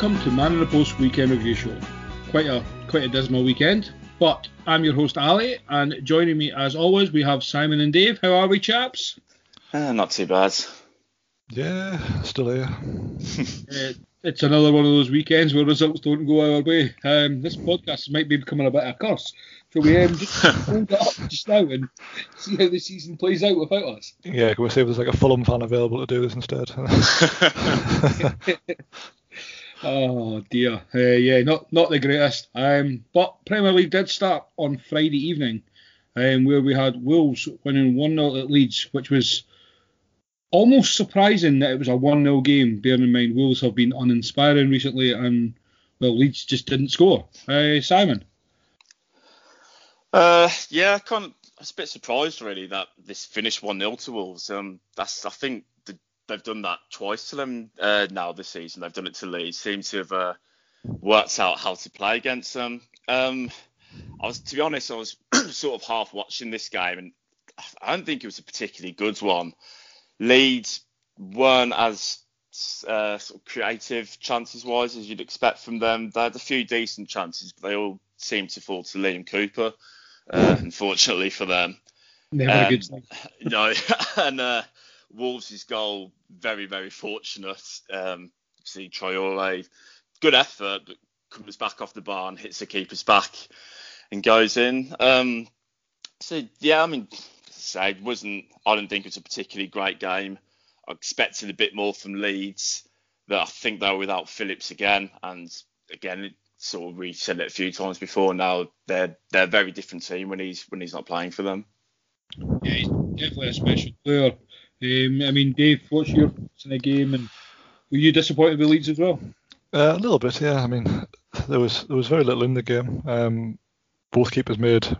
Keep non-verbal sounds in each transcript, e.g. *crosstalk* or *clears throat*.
Welcome to Man in the Post Weekend Review Show. Quite a quite a dismal weekend, but I'm your host Ali, and joining me as always we have Simon and Dave. How are we, chaps? Uh, not too bad. Yeah, still here. *laughs* Uh, it's another one of those weekends where results don't go our way. Um, this podcast might be becoming a bit of a curse. So we um, just *laughs* hold it up just now and *laughs* see how the season plays out without us. Yeah, can we see if there's like a Fulham fan available to do this instead? Oh dear, uh, yeah, not not the greatest. Um, but Premier League did start on Friday evening, um, where we had Wolves winning one 0 at Leeds, which was almost surprising that it was a one 0 game. Bearing in mind Wolves have been uninspiring recently, and well, Leeds just didn't score. Uh, Simon. Uh, yeah, kind of. I was a bit surprised really that this finished one 0 to Wolves. Um, that's I think they've done that twice to them uh, now this season. They've done it to Leeds. Seem to have uh, worked out how to play against them. Um, I was, to be honest, I was *clears throat* sort of half watching this game, and I don't think it was a particularly good one. Leeds weren't as uh, sort of creative chances wise as you'd expect from them. They had a few decent chances, but they all seemed to fall to Liam Cooper, uh, unfortunately for them. Never a Um, good *laughs* sign. no, *laughs* and uh, Wolves' goal, very, very fortunate. Um, see Traore, good effort, but comes back off the bar and hits the keeper's back and goes in. Um, so yeah, I mean, say, wasn't. I didn't think it was a particularly great game. I expected a bit more from Leeds. That I think they were without Phillips again, and again, sort of we said it a few times before. Now they're they're a very different team when he's when he's not playing for them. Yeah, he's definitely a special player. Um, I mean, Dave, what's your thoughts on the game, and were you disappointed with Leeds as well? uh, a little bit, yeah. I mean, there was there was very little in the game. Um, both keepers made, you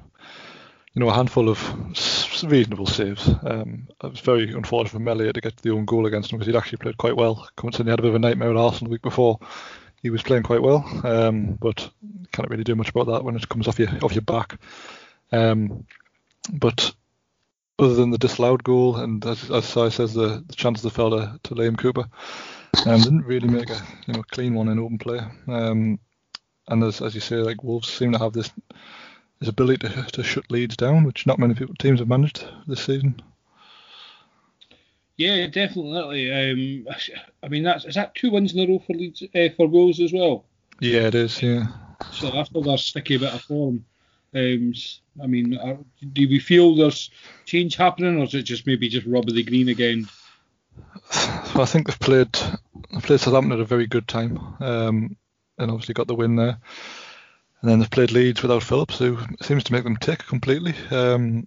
know, a handful of reasonable saves. Um, it was very unfortunate for Meslier to get the own goal against him because he'd actually played quite well. Considering he had a bit of a nightmare at Arsenal the week before, he was playing quite well. Um, but can't really do much about that when it comes off your off your back. Um, but other than the disallowed goal and as, as Si says, the, the chances that fell to, to Liam Cooper, um, didn't really make a you know clean one in open play. Um, and as, as you say, like Wolves seem to have this this ability to, to shut Leeds down, which not many people, teams have managed this season. Yeah, definitely. Um, I mean, that's is that two wins in a row for Leeds uh, for Wolves as well. Yeah, it is. Yeah. So after their sticky bit of form, um, I mean, are, do we feel there's change happening, or is it just maybe just of the green again? I think they've played they've played Southampton at a very good time, um, and obviously got the win there. And then they've played Leeds without Phillips, who seems to make them tick completely, um,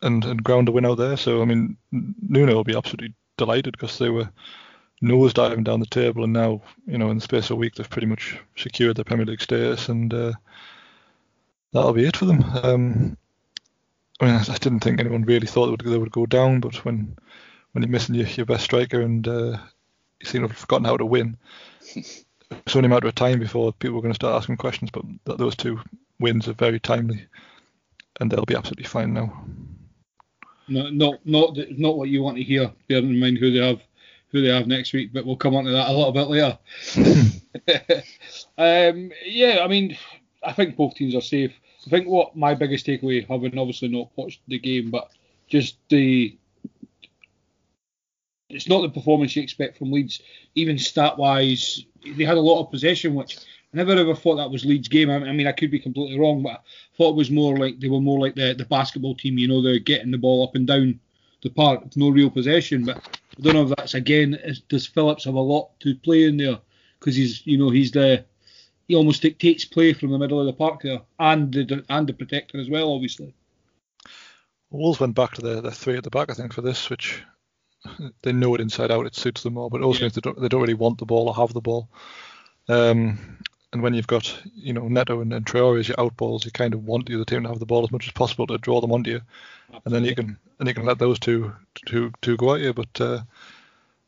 and and ground a win out there. So I mean, Nuno will be absolutely delighted because they were nose diving down the table, and now you know in the space of a week they've pretty much secured their Premier League status, and uh, that'll be it for them. Um, I mean, I, didn't think anyone really thought they would they would go down, but when when you're missing your, your best striker and uh, you seem to have forgotten how to win. *laughs* It's only a matter of time before people are going to start asking questions, but th- those two wins are very timely, and they'll be absolutely fine now. Not not not not what you want to hear. Bearing in mind who they have who they have next week, but we'll come on to that a little bit later. *laughs* *laughs* um, yeah, I mean, I think both teams are safe. I think what my biggest takeaway, having obviously not watched the game, but just the it's not the performance you expect from Leeds, even stat wise. They had a lot of possession, which I never ever thought that was Leeds' game. I mean, I could be completely wrong, but I thought it was more like they were more like the, the basketball team, you know, they're getting the ball up and down the park, no real possession. But I don't know if that's again. Is, does Phillips have a lot to play in there? Because he's, you know, he's the he almost dictates play from the middle of the park there, and the and the protector as well, obviously. Wolves went back to the, the three at the back, I think, for this, which *laughs* they know it inside out. It suits them more, but also Yeah. means they don't, they don't really want the ball or have the ball. Um, and when you've got you know Neto and, and Traore as your out balls, you kind of want the other team to have the ball as much as possible to draw them onto you, and then you can and you can let those two two two go at you. But uh,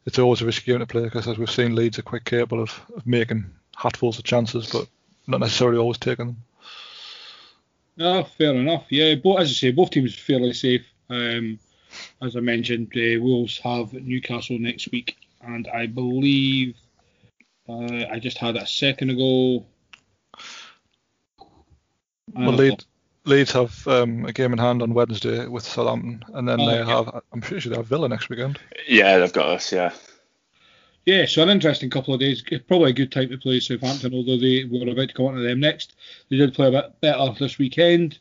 it's always a risky to play because as we've seen, Leeds are quite capable of, of making hatfuls of chances, but not necessarily always taking them. No, fair enough. Yeah, both as I say, both teams are fairly safe. Um, as I mentioned, uh, Wolves have Newcastle next week, and I believe uh, I just had it a second ago. Well, Uh, Leeds, Leeds have um, a game in hand on Wednesday with Southampton, and then Oh, they yeah. have I'm pretty sure they have Villa next weekend. Yeah, they've got us. Yeah. Yeah, so an interesting couple of days. Probably a good time to play Southampton, although they were about to come on to them next. They did play a bit better this weekend.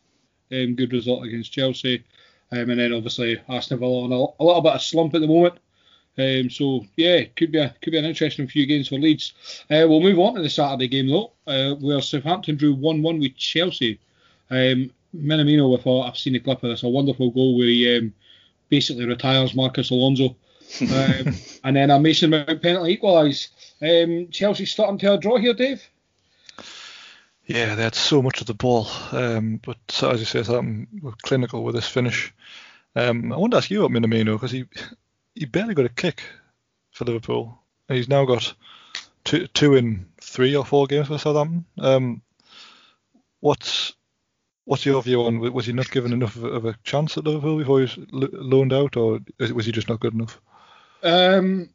Um, good result against Chelsea. Um, and then obviously Aston Villa on a, a little bit of slump at the moment. Um, so yeah, could be a, could be an interesting few games for Leeds. Uh, we'll move on to the Saturday game though, uh, where Southampton drew one-one with Chelsea. Um, Minamino with a, I've seen a clip of this, a wonderful goal where he um, basically retires Marcos Alonso. Um, *laughs* and then a Mason Mount penalty equalise. Um, Chelsea starting to a draw here, Dave. Yeah, they had so much of the ball, um, but as you say, Southampton were clinical with this finish. Um, I want to ask you about Minamino because he he barely got a kick for Liverpool, he's now got two two in three or four games for Southampton. Um, what's what's your view on was he not given enough of a, of a chance at Liverpool before he was lo- loaned out, or was he just not good enough? Um,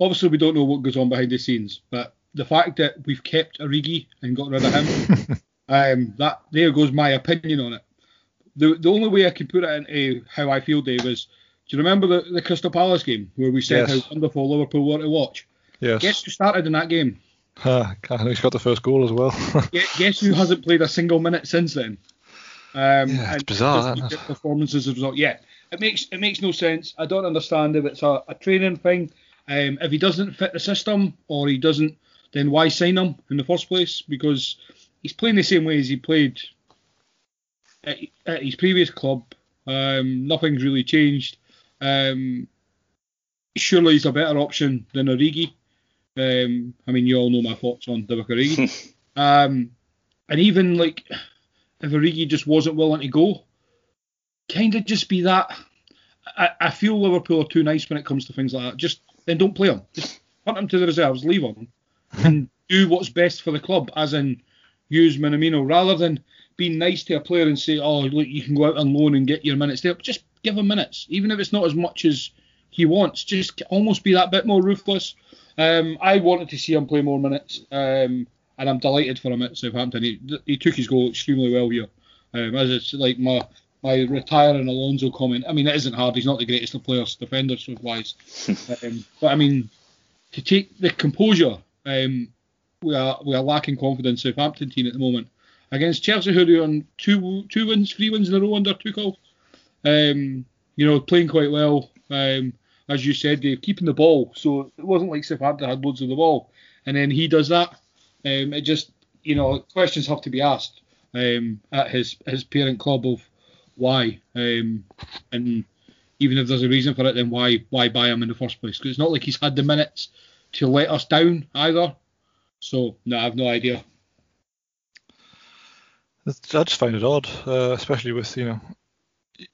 obviously, we don't know what goes on behind the scenes, but the fact that we've kept Origi and got rid of him, *laughs* um, that there goes my opinion on it. The the only way I can put it into how I feel, Dave, is do you remember the, the Crystal Palace game where we said Yes. how wonderful Liverpool were to watch? Yes, Guess who started in that game? Know he's got the first goal as well. *laughs* Guess, who hasn't played a single minute since then? Um, Yeah, it's and bizarre, just isn't look it? at performances as a result. Yeah, it makes it makes no sense. I don't understand if it's a, a training thing. Um, if he doesn't fit the system or he doesn't, then why sign him in the first place? Because he's playing the same way as he played at, at his previous club. Um, nothing's really changed. Um, surely he's a better option than Origi. Um, I mean, you all know my thoughts on Divock Origi. *laughs* um, and even like if Origi just wasn't willing to go, kind of just be that. I, I feel Liverpool are too nice when it comes to things like that. Just then don't play him. Just punt him to the reserves, leave him, and *laughs* do what's best for the club, as in use Minamino, rather than being nice to a player and say, oh, look, you can go out on loan and get your minutes there. Just give him minutes, even if it's not as much as he wants. Just almost be that bit more ruthless. Um, I wanted to see him play more minutes, um, and I'm delighted for him at Southampton. He, he took his goal extremely well here. Um, as it's like my my retiring Alonso comment. I mean, it isn't hard. He's not the greatest of players, defenders wise. *laughs* um, but I mean, to take the composure, um, we are we are lacking confidence. Southampton team at the moment against Chelsea, who are on two two wins, three wins in a row under Tuchel. Um, you know, playing quite well. Um, as you said, Dave, keeping the ball. So it wasn't like Southampton had loads of the ball, and then he does that. Um, it just, you know, questions have to be asked um, at his his parent club of why, um, and even if there's a reason for it, then why why buy him in the first place? Because it's not like he's had the minutes to let us down either. So no, I have no idea. I just find it odd, uh, especially with you know.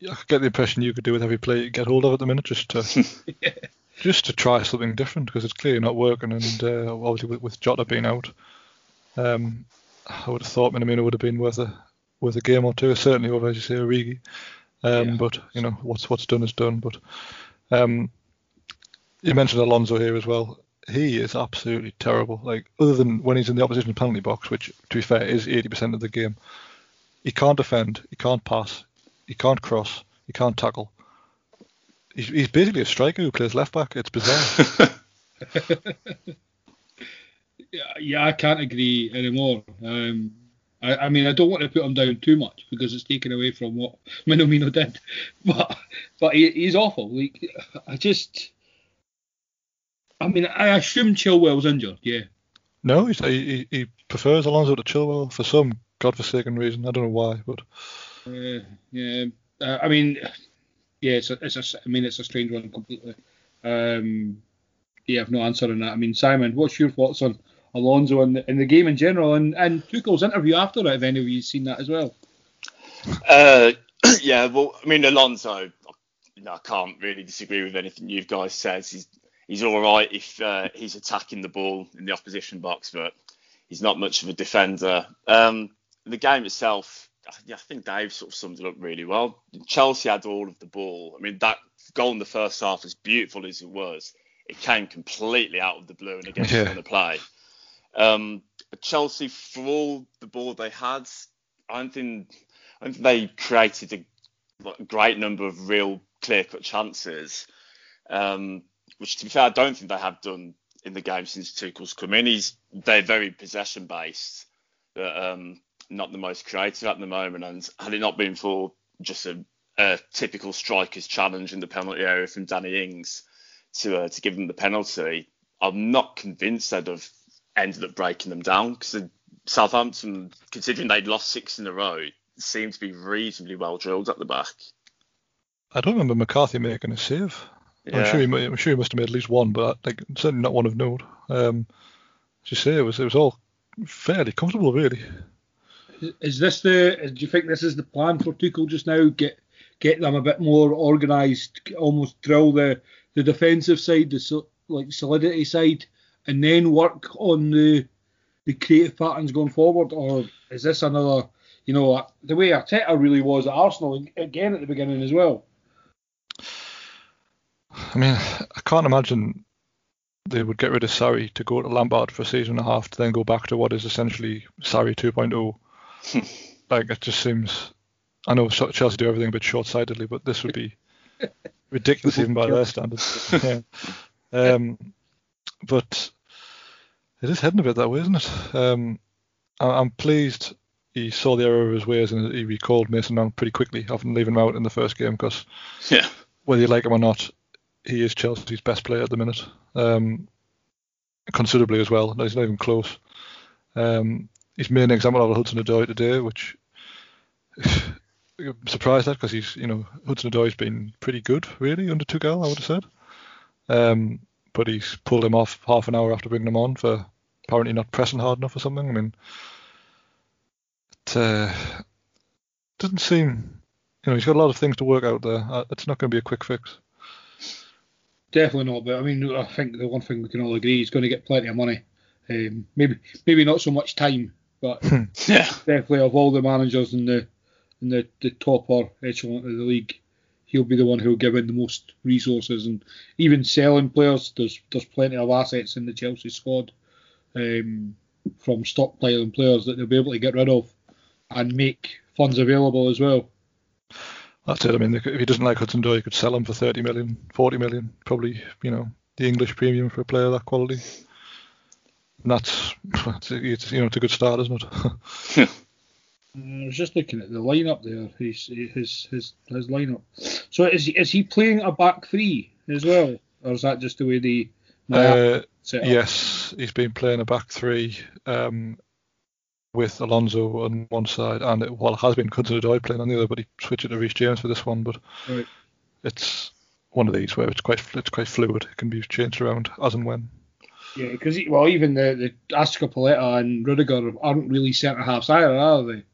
I get the impression you could do with every player you get hold of at the minute, just to *laughs* just to try something different because it's clearly not working, and uh, obviously with, with Jota being out, um, I would have thought Minamino would have been worth a worth a game or two, certainly over as you say Origi. Um, Yeah. But you know what's what's done is done. But um, you mentioned Alonso here as well. He is absolutely terrible. Like other than when he's in the opposition penalty box, which to be fair is 80% of the game, he can't defend, he can't pass, he can't cross, he can't tackle. He's, he's basically a striker who plays left back. It's bizarre. *laughs* *laughs* *laughs* Yeah, yeah, I can't agree anymore. Um, I, I, mean, I don't want to put him down too much because it's taken away from what *laughs* Minamino did, *laughs* but but he, he's awful. Like I just, I mean, I assume Chilwell's injured. Yeah. No, he, he prefers Alonso to Chilwell for some godforsaken reason. I don't know why, but. Uh, yeah, uh, I mean, yeah, it's a, it's a, I mean, it's a strange one completely. Um, yeah, I've no answer on that. I mean, Simon, what's your thoughts on Alonso and the, the game in general, and and Tuchel's interview after it? Have any of you seen that as well? Uh, *clears throat* yeah, well, I mean, Alonso, you I can't really disagree with anything you guys said. He's he's all right if uh, he's attacking the ball in the opposition box, but he's not much of a defender. Um, the game itself, I think Dave sort of summed it up really well. Chelsea had all of the ball. I mean, that goal in the first half, as beautiful as it was, it came completely out of the blue and against yeah. the play. Um, Chelsea, for all the ball they had, I don't think, I don't think they created a great number of real clear-cut chances. Um, which, to be fair, I don't think they have done in the game since Tuchel's come in. He's they're very possession-based, but um, not the most creative at the moment. And had it not been for just a, a typical striker's challenge in the penalty area from Danny Ings to uh, to give them the penalty, I'm not convinced they'd have ended up breaking them down because Southampton, considering they'd lost six in a row, seemed to be reasonably well drilled at the back. I don't remember McCarthy making a save. Yeah. I'm sure he I'm sure he must have made at least one, but like certainly not one of note. Um, as you say, it was it was all fairly comfortable, really. Is this the? Do you think this is the plan for Tuchel just now? Get get them a bit more organised, almost drill the the defensive side, the like solidity side, and then work on the the creative patterns going forward, or is this another? You know, the way Arteta really was at Arsenal again at the beginning as well. I mean, I can't imagine they would get rid of Sarri to go to Lampard for a season and a half to then go back to what is essentially Sarri 2.0. *laughs* like it just seems. I know Chelsea do everything a bit short-sightedly, but this would be ridiculous even by their standards. *laughs* yeah. Um, but it is heading a bit that way, isn't it? Um, I, am pleased he saw the error of his ways and he recalled Mason Mount pretty quickly, often leaving him out in the first game because yeah. whether you like him or not, he is Chelsea's best player at the minute, um, considerably as well. No, He's not even close. Um, his an example of Hudson Odoi today, which *sighs* I'm surprised at because he's, you know, Hudson Odoi's been pretty good really under Tuchel, I would have said. Um, but he's pulled him off half an hour after bringing him on for apparently not pressing hard enough or something. I mean, it uh, doesn't seem, you know, he's got a lot of things to work out there. Uh, it's not going to be a quick fix. Definitely not. But I mean, I think the one thing we can all agree he's going to get plenty of money. Um, maybe maybe not so much time, but *laughs* yeah, definitely of all the managers in the in the, the topper echelon of the league, he'll be the one who'll give in the most resources and even selling players. There's there's plenty of assets in the Chelsea squad um, from stockpiling players that they'll be able to get rid of and make funds available as well. That's it. I mean, if he doesn't like Hudson Odoi, he could sell him for 30 million, 40 million, probably, you know, the English premium for a player of that quality. And that's, *laughs* it's, you know, it's a good start, isn't it? *laughs* *laughs* I was just looking at the lineup there. His his his his lineup. So is he, is he playing a back three as well, or is that just the way the? Uh, yes, he's been playing a back three. Um, with Alonso on one side, and it, well, it has been Hudson Odoi playing on the other, but he switched it to Reece James for this one. But right. it's one of these where it's quite it's quite fluid. It can be changed around as and when. Yeah, because well, even the the Azpilicueta and Rudiger aren't really centre halves either, are they?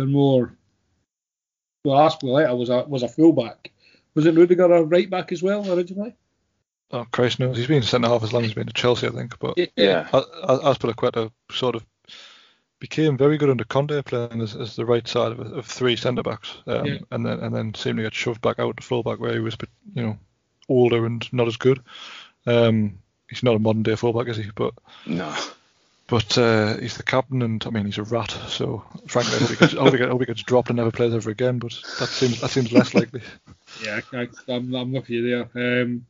They're more. Well, Azpilicueta was a was a fullback. Was it Rudiger a right back as well originally? Oh Christ knows. He's been centre half as long as he's been at Chelsea, I think. But yeah, Azpilicueta sort of became very good under Conte playing as, as the right side of, of three centre backs, um, yeah. and then and then seemed to get shoved back out to full back where he was, you know, older and not as good. Um, he's not a modern day fullback, is he? But no. But uh, he's the captain, and I mean he's a rat. So frankly, I hope he gets, I hope he gets, I hope he gets dropped and never plays ever again. But that seems that seems less likely. *laughs* Yeah, I, am I'm with you there. Um,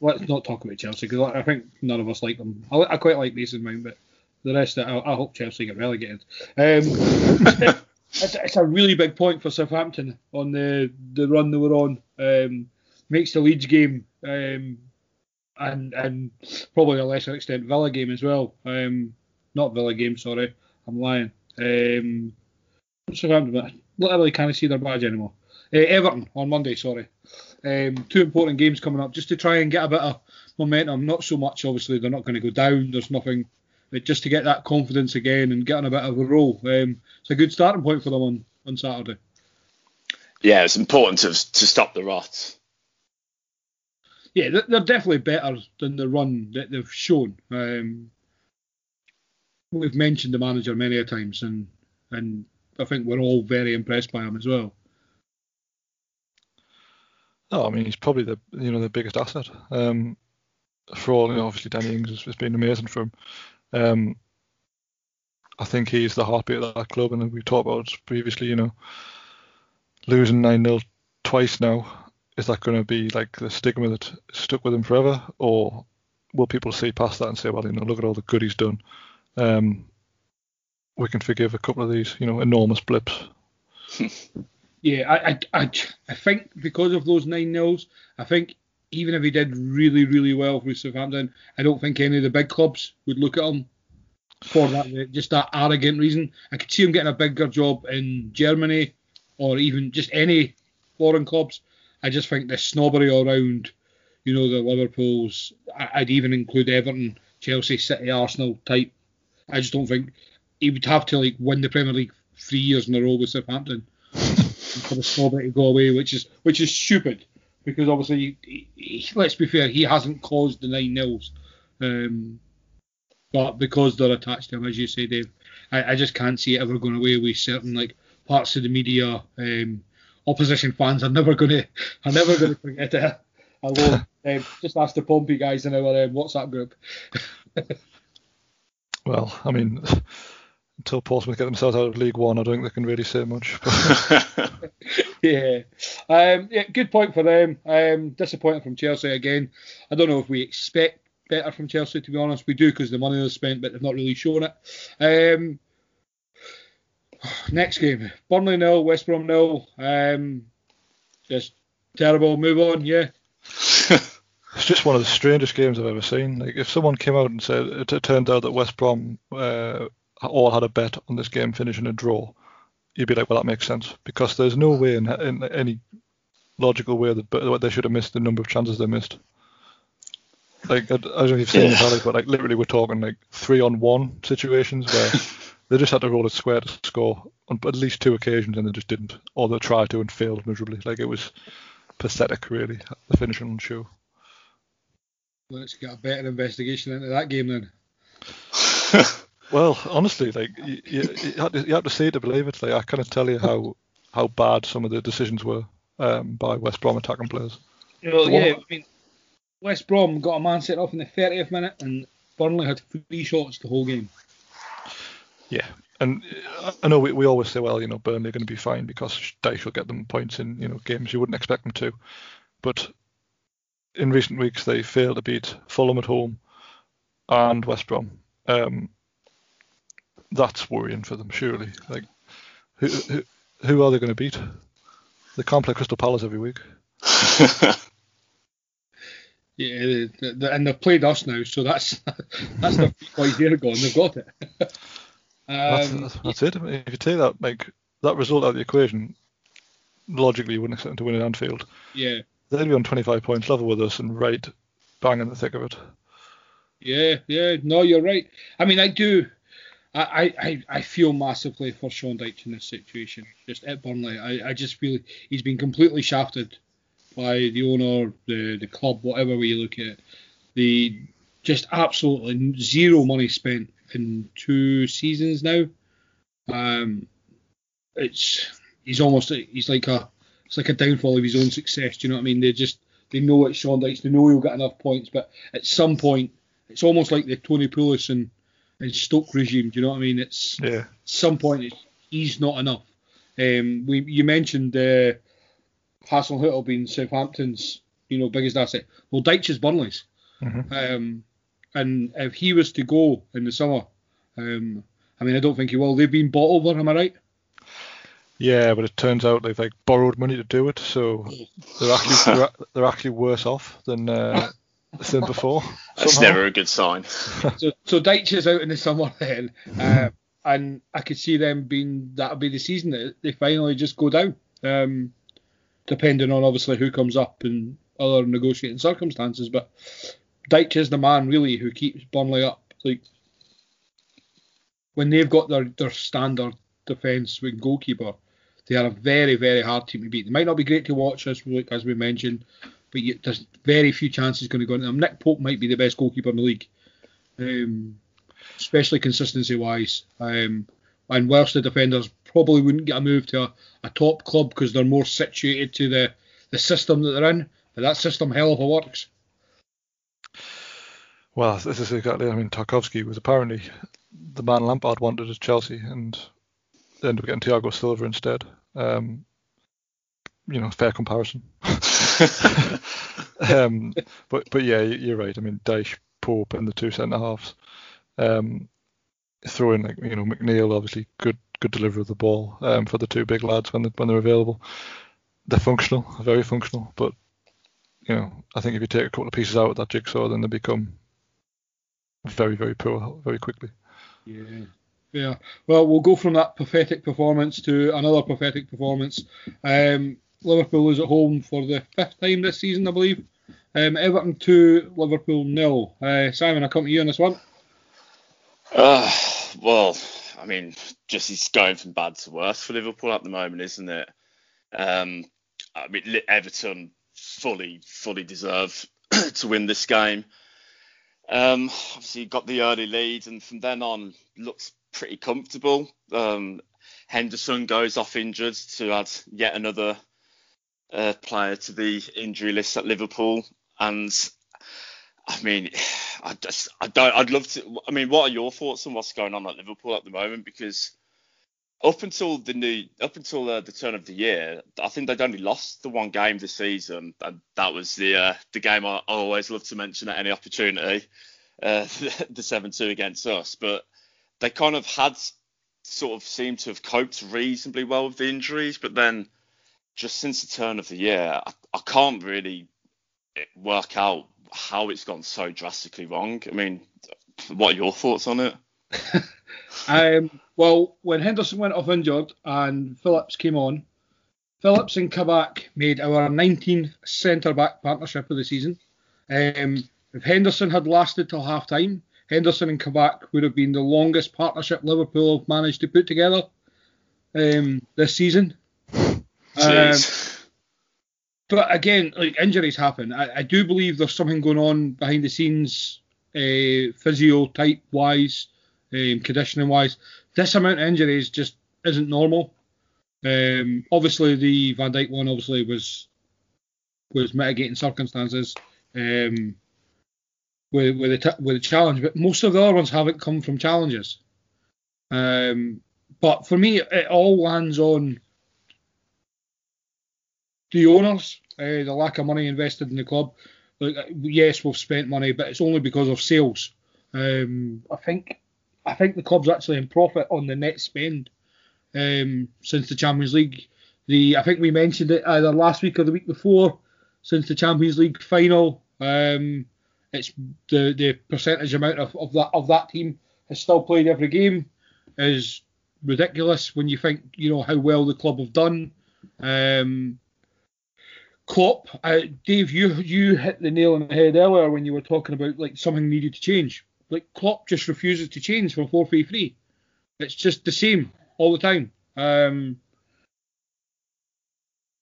let's not talk about Chelsea because I think none of us like them. I, I quite like Mason Mount, but the rest of it, I, I hope Chelsea get relegated. Um, *laughs* it's, it's, a really big point for Southampton on the the run they were on. Um, makes the Leeds game um, and and probably a lesser extent Villa game as well. Um, not Villa game, sorry, I'm lying. Um, Southampton, literally can't see their badge anymore. Uh, Everton on Monday, sorry. Um, two important games coming up just to try and get a bit of momentum. Not so much, obviously, they're not going to go down. There's nothing, but just to get that confidence again and get on a bit of a roll. Um, it's a good starting point for them on, on Saturday. Yeah, it's important to to stop the rot. Yeah, they're definitely better than the run that they've shown. Um, we've mentioned the manager many a times, and and I think we're all very impressed by him as well. Oh, I mean, he's probably the you know the biggest asset. Um, for all you know, obviously Danny Ings has, has been amazing for him. Um, I think he's the heartbeat of that club, and we talked about previously. You know, losing nine 0 twice now. Is that going to be like the stigma that stuck with him forever, or will people see past that and say, well, you know, look at all the good he's done. Um, we can forgive a couple of these, you know, enormous blips. *laughs* Yeah, I, I, I, I think because of those nine nils, I think even if he did really, really well with Southampton, I don't think any of the big clubs would look at him for that just that arrogant reason. I could see him getting a bigger job in Germany or even just any foreign clubs. I just think the snobbery around, you know, the Liverpool's, I'd even include Everton, Chelsea, City, Arsenal type. I just don't think he would have to like win the Premier League three years in a row with Southampton for the snobbery to go away, which is which is stupid because obviously, he, he, let's be fair, he hasn't caused the nine nils, um, but because they're attached to him, as you say, Dave, I, I, just can't see it ever going away with certain like parts of the media. Um, opposition fans are never going to are never going *laughs* to forget it. Although, um, just ask the Pompey guys in our um, WhatsApp group. *laughs* well, I mean *laughs* until Portsmouth get themselves out of League One, I don't think they can really say much. yeah. Um, yeah, good point for them. Um, disappointing from Chelsea again. I don't know if we expect better from Chelsea, to be honest. We do because the money they've spent, but they've not really shown it. Um, next game, Burnley nil, West Brom nil. Um, just terrible. Move on. Yeah. *laughs* it's just one of the strangest games I've ever seen. Like if someone came out and said it, it turned out that West Brom uh, all had a bet on this game finishing a draw, you'd be like, well, that makes sense because there's no way in, in any logical way that they should have missed the number of chances they missed. Like I, don't know if you've seen yeah. it, but like literally we're talking like three on one situations where *laughs* they just had to roll a square to score on at least two occasions and they just didn't, or they tried to and failed miserably. Like it was pathetic, really, the finishing on show. Let's get a better investigation into that game then. *laughs* *laughs* Well, honestly, like you, you, you, have to, you have to see it to believe it. Like I can't tell you how how bad some of the decisions were um, by West Brom attacking players. Well, yeah, I mean, West Brom got a man set off in the 30th minute, and Burnley had three shots the whole game. Yeah, and I know we, we always say, well, you know, Burnley are going to be fine because Dyche will get them points in you know games you wouldn't expect them to, but in recent weeks they failed to beat Fulham at home and West Brom. Um, that's worrying for them, surely. Like, who who, who are they going to beat? They can't play Crystal Palace every week. *laughs* yeah, they, they, and they've played us now, so that's *laughs* that's the quite year ago, and they've got it. *laughs* um, that's, that's, that's it. if you take that like that result out of the equation, logically you wouldn't expect them to win in Anfield. Yeah. They'd be on 25 points level with us and right bang in the thick of it. Yeah, yeah, no, you're right. I mean, I do. I, I, I feel massively for Sean Dyche in this situation. Just at Burnley, I, I just feel he's been completely shafted by the owner, the the club, whatever way you look at it. The just absolutely zero money spent in two seasons now. Um, it's he's almost he's like a it's like a downfall of his own success. Do you know what I mean? They just they know it's Sean Dyche, they know he'll get enough points, but at some point it's almost like the Tony Pulis and and Stoke regime. Do you know what I mean? It's yeah. At some point, he's not enough. Um, we you mentioned uh, Hasenhüttl being Southampton's you know biggest asset. Well, Dyche is Burnley's. Mm-hmm. Um, and if he was to go in the summer, Um, I mean, I don't think he will. They've been bought over, am I right? Yeah, but it turns out they've like borrowed money to do it, so they're actually *laughs* they're, they're actually worse off than uh, than *laughs* before. That's somehow. never a good sign. *laughs* so so Dyche is out in the summer then, uh, and I could see them being that'll be the season that they finally just go down, um, depending on obviously who comes up and other negotiating circumstances. But Dyche is the man really who keeps Burnley up. Like when they've got their their standard defence with goalkeeper, they are a very very hard team to beat. They might not be great to watch as we, as we mentioned, but you, there's very few chances going to go into them. Nick Pope might be the best goalkeeper in the league, um, especially consistency wise. Um, and whilst the defenders probably wouldn't get a move to a, a top club because they're more situated to the, the system that they're in, but that system hell of a works. Well, this is exactly. I mean, Tarkowski was apparently the man Lampard wanted at Chelsea, and they ended up getting Thiago Silva instead. Um, you know, fair comparison. *laughs* um, but but yeah, you're right. I mean, Dyche, Pope, and the two centre halves. Um, throw in like you know McNeil, obviously good good delivery of the ball um, for the two big lads when they, when they're available. They're functional, very functional. But you know, I think if you take a couple of pieces out of that jigsaw, then they become very very poor very quickly. Yeah. Yeah. Well, we'll go from that pathetic performance to another pathetic performance. Um, Liverpool is at home for the fifth time this season, I believe. Um, Everton 2, Liverpool nil. Uh, Simon, I come to you on this one. Uh, well, I mean, just it's going from bad to worse for Liverpool at the moment, isn't it? Um, I mean, Li- Everton fully, fully deserve *clears throat* to win this game. Um, obviously, got the early lead, and from then on, looks pretty comfortable. Um, Henderson goes off injured to add yet another uh, player to the injury list at Liverpool, and I mean, I just, I don't, I'd love to. I mean, what are your thoughts on what's going on at Liverpool at the moment? Because up until the new, up until uh, the turn of the year, I think they'd only lost the one game this season, and that was the uh, the game I always love to mention at any opportunity, uh, *laughs* the seven two against us. But they kind of had sort of seemed to have coped reasonably well with the injuries, but then just since the turn of the year, I, I can't really work out how it's gone so drastically wrong. I mean, what are your thoughts on it? *laughs* Um, well, when Henderson went off injured and Phillips came on, Phillips and Kabak made our 19th centre back partnership of the season. Um, if Henderson had lasted till half time, Henderson and Kabak would have been the longest partnership Liverpool have managed to put together um, this season. Um, but again, like injuries happen. I, I do believe there's something going on behind the scenes, uh, physio type wise, um, conditioning wise. This amount of injuries just isn't normal. Um, obviously, the Van Dijk one obviously was was mitigating circumstances um, with with the with the challenge, but most of the other ones haven't come from challenges. Um, but for me, it all lands on the owners, uh, the lack of money invested in the club. Like, yes, we've spent money, but it's only because of sales. Um, I think I think the club's actually in profit on the net spend um, since the Champions League. The I think we mentioned it either last week or the week before. Since the Champions League final, um, it's the the percentage amount of, of that of that team has still played every game is ridiculous when you think you know how well the club have done. Um, Klopp, uh, Dave, you you hit the nail on the head earlier when you were talking about like something needed to change. Like Klopp just refuses to change from four three three. It's just the same all the time. Um,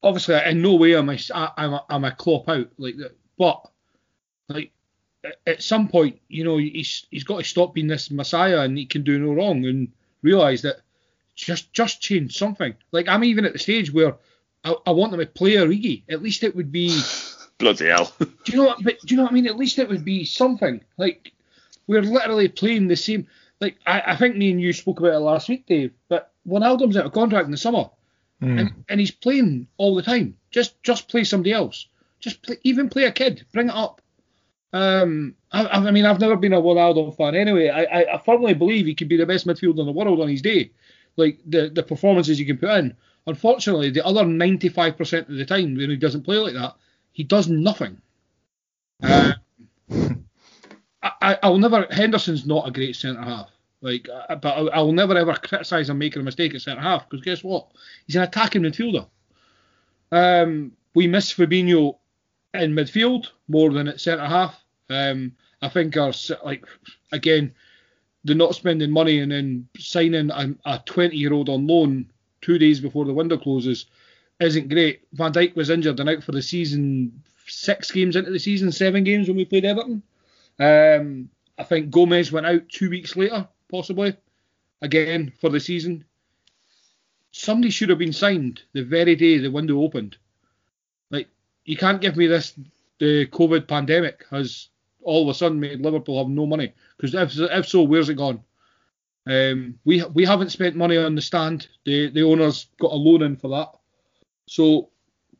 obviously, in no way am I am I, am I Klopp out like that, but like at some point, you know, he's he's got to stop being this messiah and he can do no wrong and realise that just just change something. Like I'm even at the stage where I, I want them to play Origi. At least it would be. *laughs* Bloody hell. Do you know what? But do you know what I mean? At least it would be something. Like we're literally playing the same. Like I, I think me and you spoke about it last week, Dave. But Wijnaldum's out of contract in the summer, and, and he's playing all the time. Just just play somebody else. Just play, even play a kid. Bring it up. Um, I, I mean, I've never been a Ronaldo fan anyway. I, I, I firmly believe he could be the best midfielder in the world on his day. Like the, the performances he can put in. Unfortunately, the other 95% of the time when he doesn't play like that, he does nothing. Uh, I, I'll never. Henderson's not a great centre half. Like, but I'll, I'll never ever criticise him making a mistake at centre half because guess what? He's an attacking midfielder. Um, we miss Fabinho in midfield more than at centre half. Um, I think our like again, they're not spending money and then signing a 20 year old on loan two days before the window closes isn't great. Van Dijk was injured and out for the season, six games into the season, seven games when we played Everton. Um, I think Gomez went out two weeks later, possibly, again for the season. Somebody should have been signed the very day the window opened. Like, you can't give me this. The COVID pandemic has all of a sudden made Liverpool have no money. Because if, if so, where's it gone? Um, we we haven't spent money on the stand. The the owners got a loan in for that. So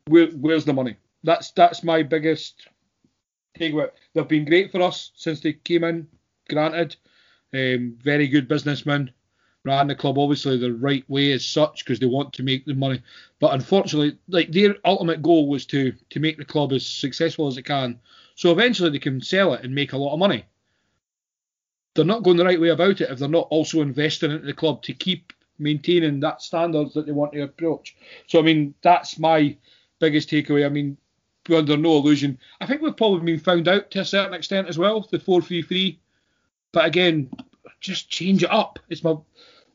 where, where's the money? That's that's my biggest takeaway. They've been great for us since they came in. Granted, um, very good businessmen. Ran the club obviously the right way as such because they want to make the money. But unfortunately, like their ultimate goal was to to make the club as successful as it can. So eventually they can sell it and make a lot of money. They're not going the right way about it if they're not also investing into the club to keep maintaining that standards that they want to approach. So I mean that's my biggest takeaway. I mean, under no illusion, I think we've probably been found out to a certain extent as well. The four three three, but again, just change it up. It's my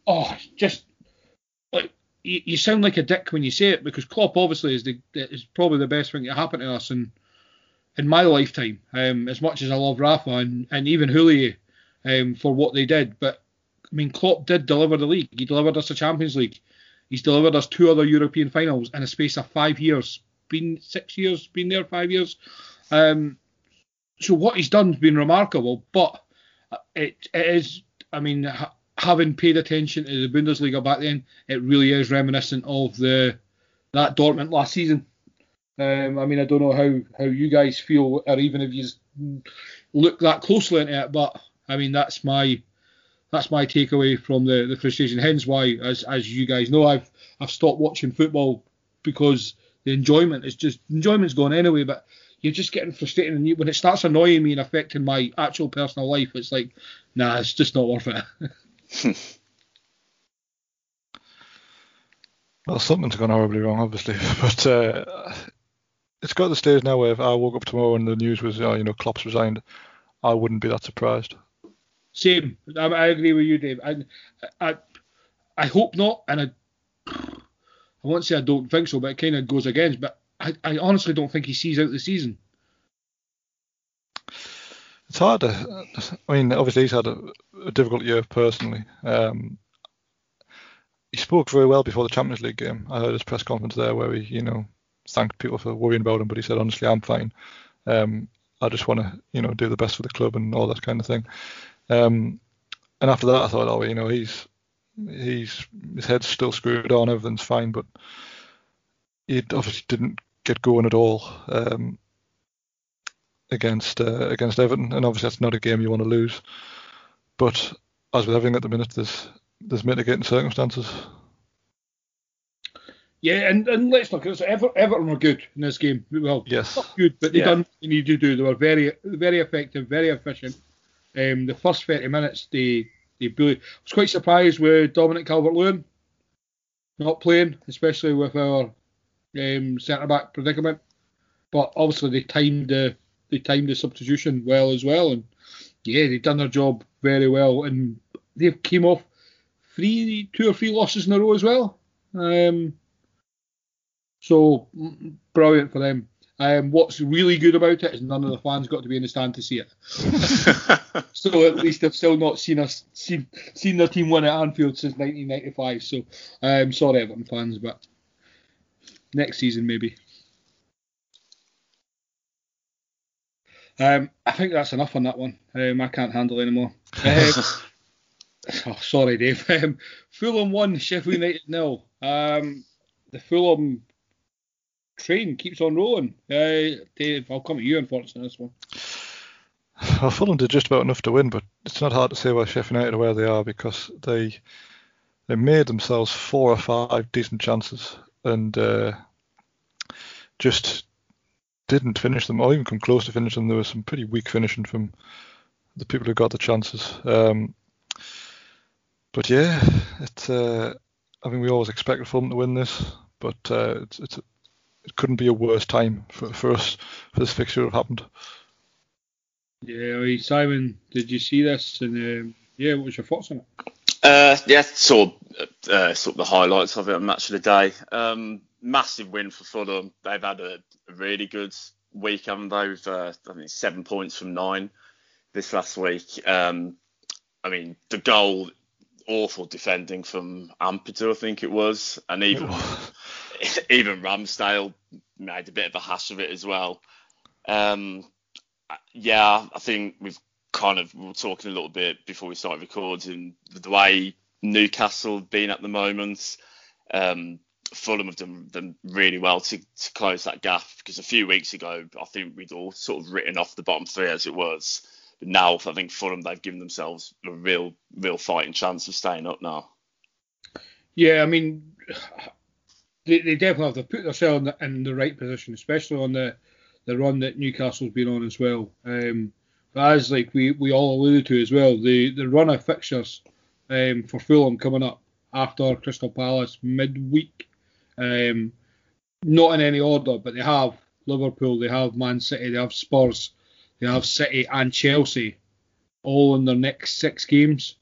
oh, just like you, you sound like a dick when you say it because Klopp obviously is the is probably the best thing to happen to us in in my lifetime. Um, as much as I love Rafa and, and even Houllier um, for what they did, but I mean, Klopp did deliver the league. He delivered us a Champions League. He's delivered us two other European finals in a space of five years. Been six years, been there five years. Um, so what he's done has been remarkable, but it, it is, I mean, ha- having paid attention to the Bundesliga back then, it really is reminiscent of the that Dortmund last season. Um, I mean, I don't know how, how you guys feel, or even if you look that closely into it, but I mean, that's my that's my takeaway from the, the frustration. Hence why, as as you guys know, I've I've stopped watching football because the enjoyment is just enjoyment's gone anyway. But you're just getting frustrated, and you, when it starts annoying me and affecting my actual personal life, it's like, nah, it's just not worth it. *laughs* well, something's gone horribly wrong, obviously, *laughs* but uh, it's got to the stage now where if I woke up tomorrow and the news was, oh, you know, Klopp's resigned, I wouldn't be that surprised. Same. I, I agree with you, Dave. I, I, I hope not, and I, I won't say I don't think so, but it kind of goes against. But I, I honestly don't think he sees out the season. It's hard to. I mean, obviously he's had a, a difficult year personally. Um, he spoke very well before the Champions League game. I heard his press conference there where he, you know, thanked people for worrying about him, but he said, honestly, I'm fine. Um, I just want to, you know, do the best for the club and all that kind of thing. Um, and after that, I thought, oh, you know, he's he's his head's still screwed on, everything's fine, but he obviously didn't get going at all um, against uh, against Everton, and obviously that's not a game you want to lose. But as with everything at the minute, there's there's mitigating circumstances. Yeah, and, and let's look. at It's Ever, Everton were good in this game. Well, yes, not good, but they Yeah. done what they needed to do. They were very very effective, very efficient. Um, the first 30 minutes, they I was quite surprised with Dominic Calvert-Lewin not playing, especially with our um, centre back predicament. But obviously they timed the they timed the substitution well as well, and yeah, they've done their job very well, and they've came off three, two or three losses in a row as well. Um, so brilliant for them. Um, what's really good about it is none of the fans got to be in the stand to see it. *laughs* So at least they've still not seen us seen seen their team win at Anfield since 1995. So um, sorry Everton fans, but next season maybe. Um, I think that's enough on that one. Um, I can't handle anymore. Um, *laughs* oh, sorry, Dave. *laughs* Um, Fulham won, Sheffield United nil. Um, the Fulham train keeps on rolling. Uh, Dave, I'll come to you unfortunately this one. well, Fulham did just about enough to win, but it's not hard to say why Sheffield United are where they are because they they made themselves four or five decent chances and uh, just didn't finish them or even come close to finishing them. There was some pretty weak finishing from the people who got the chances. Um, but yeah, it's. Uh, I mean, we always expected Fulham to win this, but uh, it's, it's it couldn't be a worse time for, for us for this fixture to have happened. Yeah, Simon, did you see this? And um, yeah, what was your thoughts on it? Uh, yeah, saw uh, sort of the highlights of it on Match of the Day. Um, massive win for Fulham. They've had a, a really good week, haven't they? With uh, I think seven points from nine this last week. Um, I mean, the goal, awful defending from Ampadu, I think it was, and even *laughs* even Ramsdale made a bit of a hash of it as well. Um, yeah, I think we've kind of we were talking a little bit before we started recording the way Newcastle have been at the moment. Um, Fulham have done them really well to, to close that gap because a few weeks ago I think we'd all sort of written off the bottom three as it was. But now I think Fulham they've given themselves a real real fighting chance of staying up now. Yeah, I mean they, they definitely have to put themselves in the, in the right position, especially on the the run that Newcastle's been on as well. Um, but as like we, we all alluded to as well, the, the run of fixtures um, for Fulham coming up after Crystal Palace midweek, um, not in any order, but they have Liverpool, they have Man City, they have Spurs, they have City and Chelsea, all in their next six games.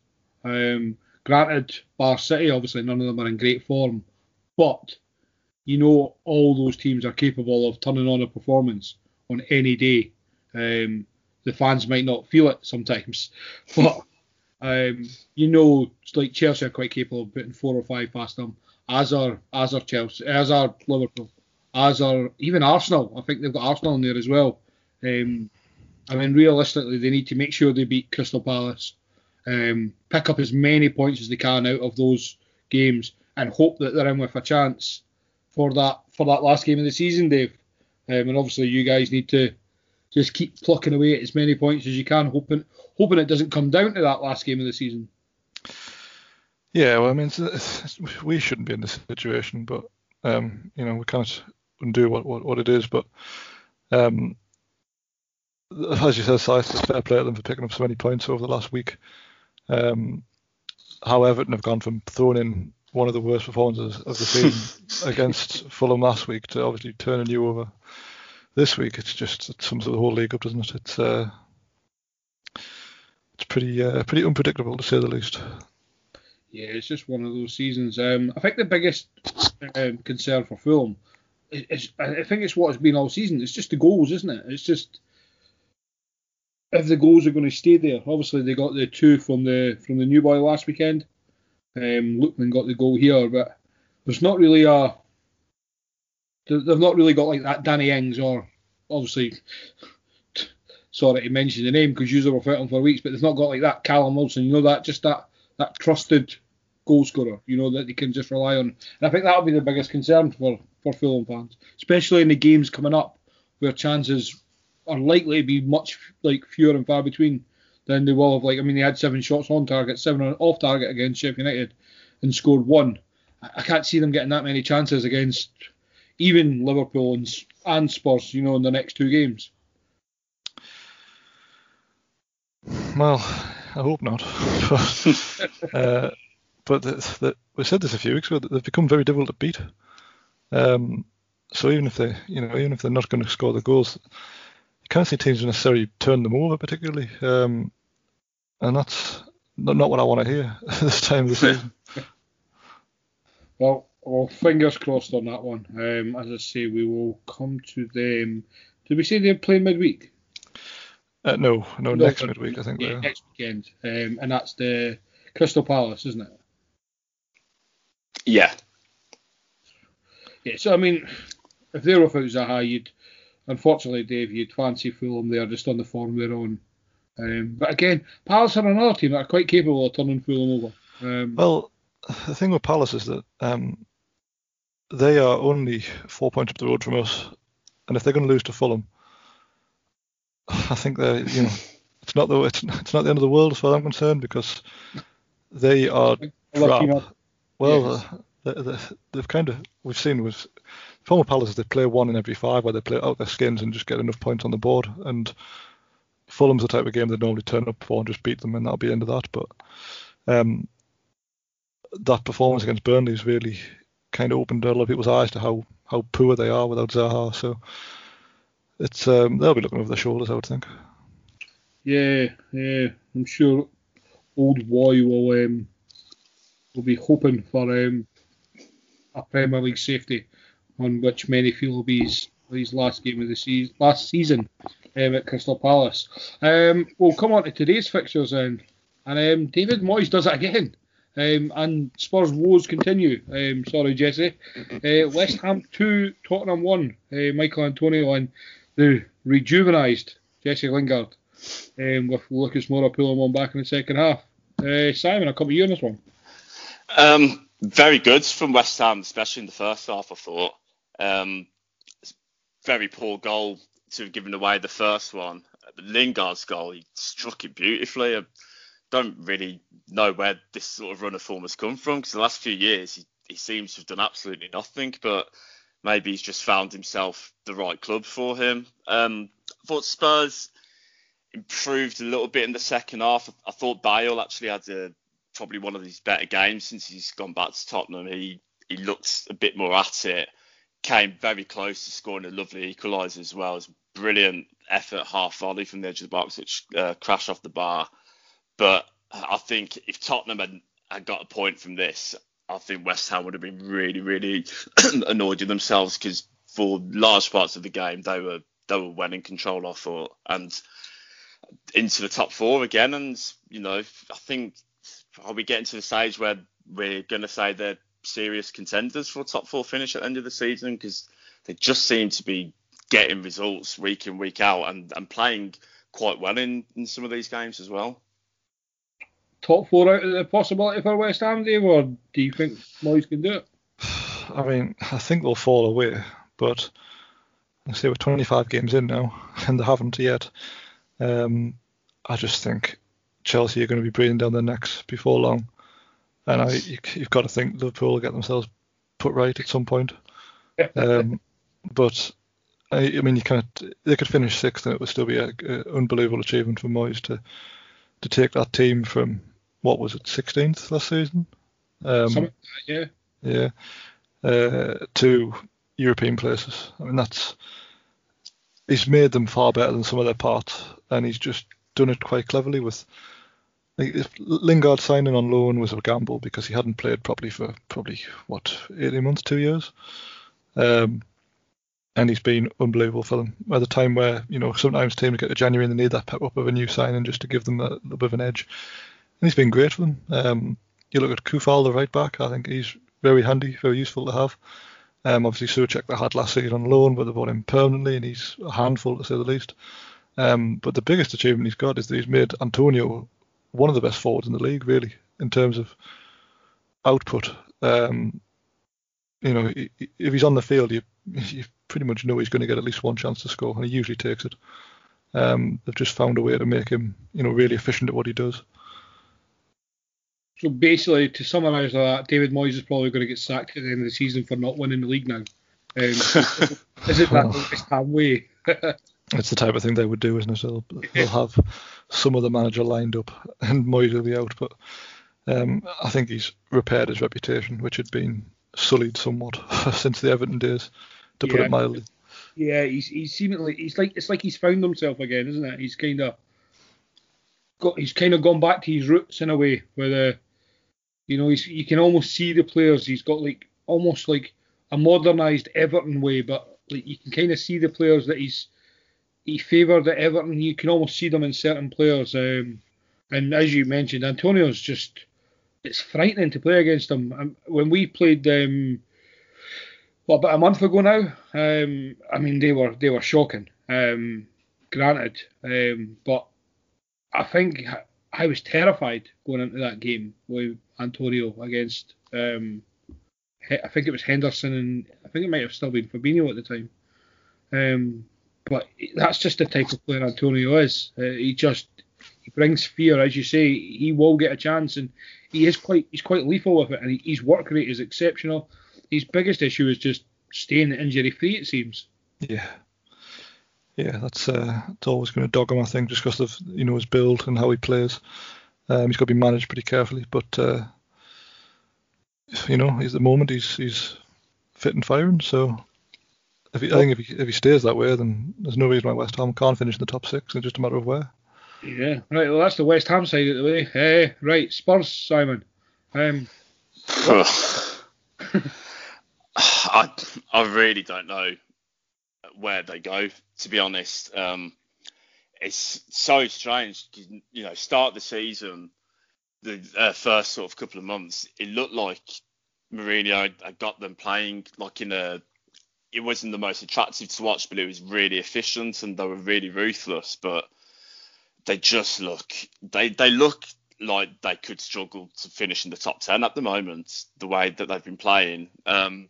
Um, granted, Bar City, obviously none of them are in great form, but you know all those teams are capable of turning on a performance on any day. Um, the fans might not feel it sometimes, *laughs* but um, you know, it's like Chelsea are quite capable of putting four or five past them, as are as are Chelsea, as are Liverpool, as are even Arsenal. I think they've got Arsenal in there as well. Um, I mean, realistically, they need to make sure they beat Crystal Palace, um, pick up as many points as they can out of those games, and hope that they're in with a chance for that for that last game of the season, Dave. Um, and obviously, you guys need to just keep plucking away at as many points as you can, hoping hoping it doesn't come down to that last game of the season. Yeah, well, I mean, we shouldn't be in this situation, but um, you know, we can't undo what, what, what it is. But um, as you said, Sice, fair play to them for picking up so many points over the last week. Um, how Everton have gone from throwing in one of the worst performances of the season *laughs* against Fulham last week to obviously turn a new over this week. It's just it sums up the whole league up, doesn't it? It's uh, it's pretty uh, pretty unpredictable to say the least. Yeah, it's just one of those seasons. Um, I think the biggest um, concern for Fulham is, I think it's what it's been all season. It's just the goals, isn't it? It's just if the goals are going to stay there. Obviously, they got the two from the from the new boy last weekend. Um, Lookman got the goal here, but there's not really a. They've not really got like that Danny Ings or obviously. Sorry to mention the name because you've were fighting for weeks, but they've not got like that Callum Wilson. You know that just that that trusted goal scorer. You know that they can just rely on. And I think that'll be the biggest concern for for Fulham fans, especially in the games coming up where chances are likely to be much like fewer and far between than they will have. Like I mean, they had seven shots on target, seven on off target against Sheffield United, and scored one. I can't see them getting that many chances against even Liverpool and, and Spurs. You know, in the next two games. Well, I hope not. *laughs* uh, but the, the, we said this a few weeks ago. That they've become very difficult to beat. Um, so even if they, you know, even if they're not going to score the goals, you can't see teams necessarily turn them over particularly. Um, and that's not, not what I want to hear *laughs* this time of the season. *laughs* well, well, fingers crossed on that one. Um, as I say, we will come to them. Did we say they're playing midweek? Uh, no, no, no, next midweek I think. Yeah, next weekend, um, and that's the Crystal Palace, isn't it? Yeah. Yeah. So I mean, if they're without Zaha, you'd unfortunately, Dave, you'd fancy Fulham there just on the form they're on. Um, but again, Palace are another team that are quite capable of turning Fulham over. Um, well, the thing with Palace is that um, they are only four points up the road from us, and if they're going to lose to Fulham, I think they're you know *laughs* it's not the it's, it's not the end of the world as far as I'm concerned because they are. Well, yes. uh, they've kind of we've seen with former Palace they play one in every five where they play out their skins and just get enough points on the board. And Fulham's the type of game they normally turn up for and just beat them, and that'll be the end of that. But um, that performance against Burnley has really kind of opened a lot of people's eyes to how, how poor they are without Zaha. So it's um, they'll be looking over their shoulders, I would think. Yeah, yeah, I'm sure old Roy will um, will be hoping for um, a Premier League safety, on which many feel will be his, his last game of the season, last season um, at Crystal Palace. Um, we'll come on to today's fixtures then, and um, David Moyes does it again. Um, and Spurs woes continue. Um, sorry, Jesse. Uh, West Ham 2, Tottenham 1. Uh, Michael Antonio and the rejuvenised Jesse Lingard um, with Lucas Moura pulling one back in the second half. Uh, Simon, I'll come to you on this one. Um, very good from West Ham, especially in the first half, I thought. Um, very poor goal to have given away the first one. Lingard's goal, he struck it beautifully. I don't really know where this sort of run of form has come from because the last few years he, he seems to have done absolutely nothing, but maybe he's just found himself the right club for him. Um, I thought Spurs improved a little bit in the second half. I thought Bale actually had a, probably one of his better games since he's gone back to Tottenham. He he looked a bit more at it. Came very close to scoring a lovely equaliser as well. It was brilliant effort, half volley from the edge of the box, which uh, crashed off the bar. But I think if Tottenham had, had got a point from this, I think West Ham would have been really, really *clears throat* annoyed with themselves because for large parts of the game they were they were well in control. I thought, and into the top four again. And you know, I think are we getting to the stage where we're going to say they're serious contenders for a top four finish at the end of the season because they just seem to be getting results week in week out and, and playing quite well in, in some of these games as well top four out of the possibility for West Ham, Dave, or do you think Moyes can do it? *sighs* I mean, I think they'll fall away, but I say we're 25 games in now, *laughs* and they haven't yet. Um, I just think Chelsea are going to be breathing down their necks before long, and I, you, have got to think Liverpool will get themselves put right at some point. Um, but I, I, mean, you can't. They could finish sixth, and it would still be an unbelievable achievement for Moyes to to take that team from what was it, 16th last season? Um, yeah. Yeah. Uh, to European places. I mean, that's he's made them far better than some of their parts, and he's just done it quite cleverly with. Lingard signing on loan was a gamble because he hadn't played properly for probably what 18 months, two years. Um, and he's been unbelievable for them. At the time where you know sometimes teams get to January and they need that pep up of a new signing just to give them a little bit of an edge, and he's been great for them. Um, you look at Coufal, the right back. I think he's very handy, very useful to have. Um, obviously, Soucek they had last season on loan, but they bought him permanently, and he's a handful to say the least. Um, but the biggest achievement he's got is that he's made Antonio one of the best forwards in the league, really, in terms of output. Um, you know, if he's on the field, you you pretty much know he's going to get at least one chance to score, and he usually takes it. Um, they've just found a way to make him, you know, really efficient at what he does. So basically, to summarise that, David Moyes is probably going to get sacked at the end of the season for not winning the league now. Um, is it that West Ham way? It's the type of thing they would do, isn't it? They'll, they'll have some other manager lined up, *laughs* and Moyes will be out. But um, I think he's repaired his reputation, which had been sullied somewhat *laughs* since the Everton days, to yeah. put it mildly. Yeah, he's he's seemingly he's like it's like he's found himself again, isn't it? He's kind of got he's kind of gone back to his roots in a way, where the you know he's you can almost see the players. He's got like almost like a modernised Everton way, but like you can kind of see the players that he's he favoured at Everton. You can almost see them in certain players. Um, and as you mentioned, Antonio's just it's frightening to play against them. Um, when we played um, what about a month ago now? Um, I mean, they were they were shocking. Um, granted, but I think I was terrified going into that game with Antonio against. I think it was Henderson and I think it might have still been Fabinho at the time. But that's just the type of player Antonio is. Uh, he just he brings fear, as you say, he will get a chance, and he is quite he's quite lethal with it, and he, his work rate is exceptional. His biggest issue is just staying injury free. It seems. Yeah. Yeah, that's uh, it's always going to dog him, I think, just because of you know his build and how he plays. Um, he's got to be managed pretty carefully, but uh, you know, at the moment he's he's fit and firing. So if he, I think if he if he stays that way, then there's no reason why West Ham can't finish in the top six. It's just a matter of where. Yeah, right. Well, that's the West Ham side of the way. Uh, right, Spurs, Simon. Um, *sighs* I I really don't know where they go. To be honest, um, it's so strange. You know, start the season, the uh, first sort of couple of months, it looked like Mourinho had got them playing like in a. It wasn't the most attractive to watch, but it was really efficient and they were really ruthless. But they just look they they look like they could struggle to finish in the top ten at the moment. The way that they've been playing, um,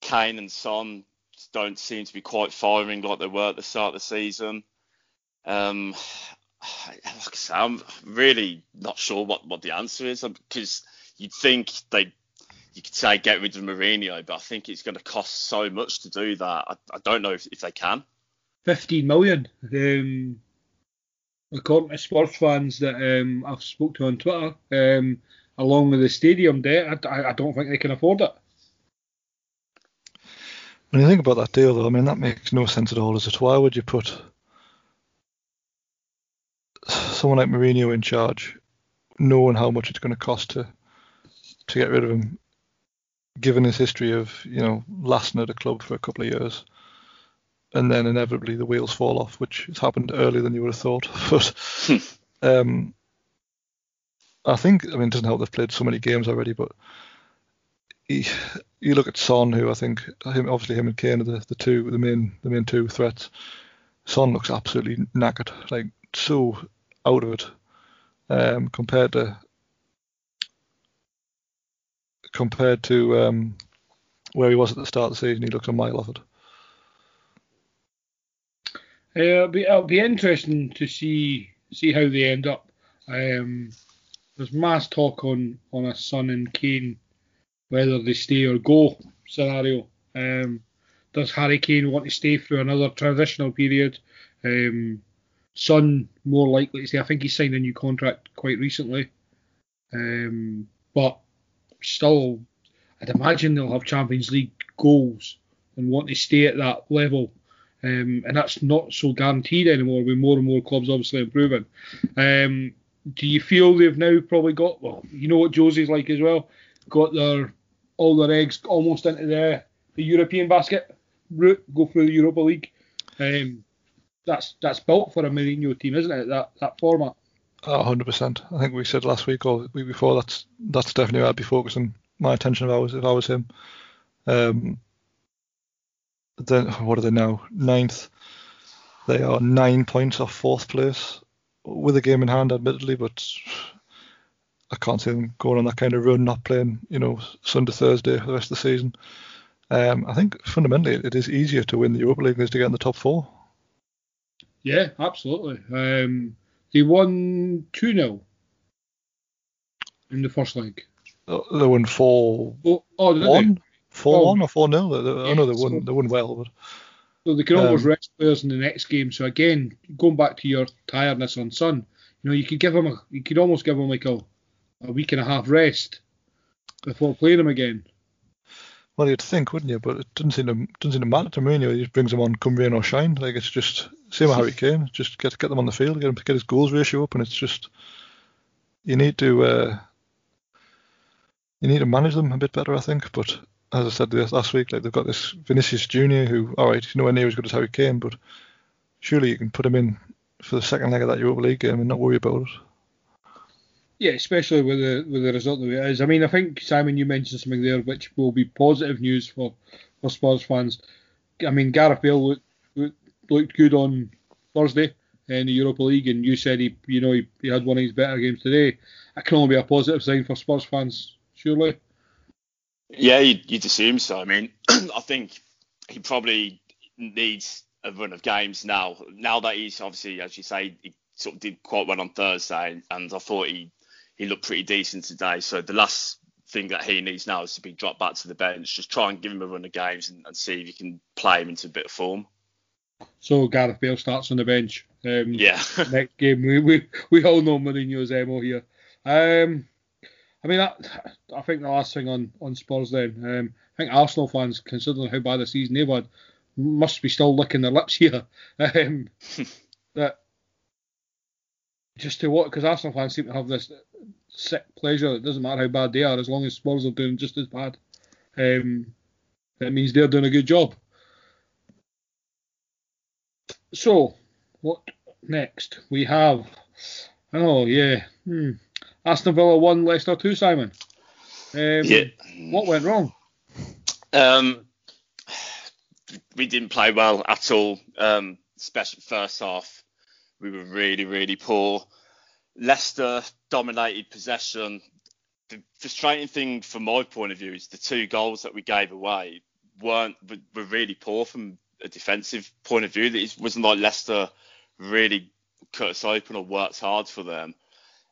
Kane and Son don't seem to be quite firing like they were at the start of the season. Um, like I say, I'm really not sure what, what the answer is because you'd think they you could say get rid of Mourinho, but I think it's going to cost so much to do that. I, I don't know if, if they can. 15 million. Um, according to sports fans that um, I've spoke to on Twitter, um, along with the stadium debt, I, I, don't think they can afford it. When you think about that deal, though, I mean that makes no sense at all. Is it? Why would you put someone like Mourinho in charge, knowing how much it's going to cost to to get rid of him, given his history of you know lasting at a club for a couple of years, and then inevitably the wheels fall off, which has happened earlier than you would have thought. *laughs* but um, I think I mean it doesn't help they've played so many games already, but he, you look at Son, who I think him obviously him and Kane are the, the two the main the main two threats. Son looks absolutely knackered, like so out of it um, compared to compared to um, where he was at the start of the season. He looks a mile off it. Uh, it'll, be, it'll be interesting to see see how they end up. Um, there's mass talk on on a Son and Kane whether they stay or go scenario. Um, does Harry Kane want to stay through another transitional period? Um, Son more likely to say. I think he signed a new contract quite recently. Um, but still, I'd imagine they'll have Champions League goals and want to stay at that level. Um, and that's not so guaranteed anymore with more and more clubs obviously improving. Um, do you feel they've now probably got, well, you know what Jose's like as well, got their all their eggs almost into the, the European basket route, go through the Europa League. Um, that's that's built for a Mourinho team, isn't it? That that format. Hundred percent. I think we said last week or week before that's that's definitely where I'd be focusing my attention if I was if I was him. Um, then what are they now? Ninth. They are nine points off fourth place with a game in hand, admittedly, but I can't see them going on that kind of run, not playing, you know, Sunday, Thursday for the rest of the season. Um, I think fundamentally it is easier to win the Europa League than to get in the top four. Yeah, absolutely. Um, they won 2 0 in the first leg. Oh, they won 4 oh, oh, 1? 4 1 or 4 0? I know they won, they won well. but So they can always um, rest players in the next game. So again, going back to your tiredness on Son, you know, you could give him a, you could almost give him like a, a week and a half rest before playing him again. Well, you'd think, wouldn't you? But it doesn't seem to doesn't seem to matter to Mourinho. He just brings them on, come rain or shine. Like it's just same with Harry Kane. Just get get them on the field, get him get his goals ratio up, and it's just you need to uh, you need to manage them a bit better, I think. But as I said last week, like they've got this Vinicius Junior, who all right, he's nowhere near as good as Harry Kane, but surely you can put him in for the second leg of that Europa League game and not worry about it. Yeah, especially with the with the result that it is. I mean, I think Simon, you mentioned something there which will be positive news for, for Spurs fans. I mean, Gareth Bale looked, looked, looked good on Thursday in the Europa League, and you said he, you know, he, he had one of his better games today. That can only be a positive sign for Spurs fans, surely. Yeah, you'd, you'd assume so. I mean, *clears throat* I think he probably needs a run of games now. Now that he's obviously, as you say, he sort of did quite well on Thursday, and I thought he he looked pretty decent today. So the last thing that he needs now is to be dropped back to the bench. Just try and give him a run of games and, and see if you can play him into a bit of form. So Gareth Bale starts on the bench. Um, yeah. *laughs* next game, we, we we all know Mourinho's mo here. Um, I mean, I, I think the last thing on on Spurs then. Um, I think Arsenal fans, considering how bad the season they've had, must be still licking their lips here. *laughs* Um, *laughs* that just to what? Because Arsenal fans seem to have this sick pleasure. It doesn't matter how bad they are, as long as Spurs are doing just as bad. Um, that means they're doing a good job. So, what next? We have. Oh yeah, hmm. Aston Villa one, Leicester two. Simon. Um, yeah. What went wrong? Um, we didn't play well at all. Um, especially first half, we were really, really poor. Leicester dominated possession. The frustrating thing from my point of view is the two goals that we gave away weren't were really poor from a defensive point of view. It wasn't like Leicester really cut us open or worked hard for them.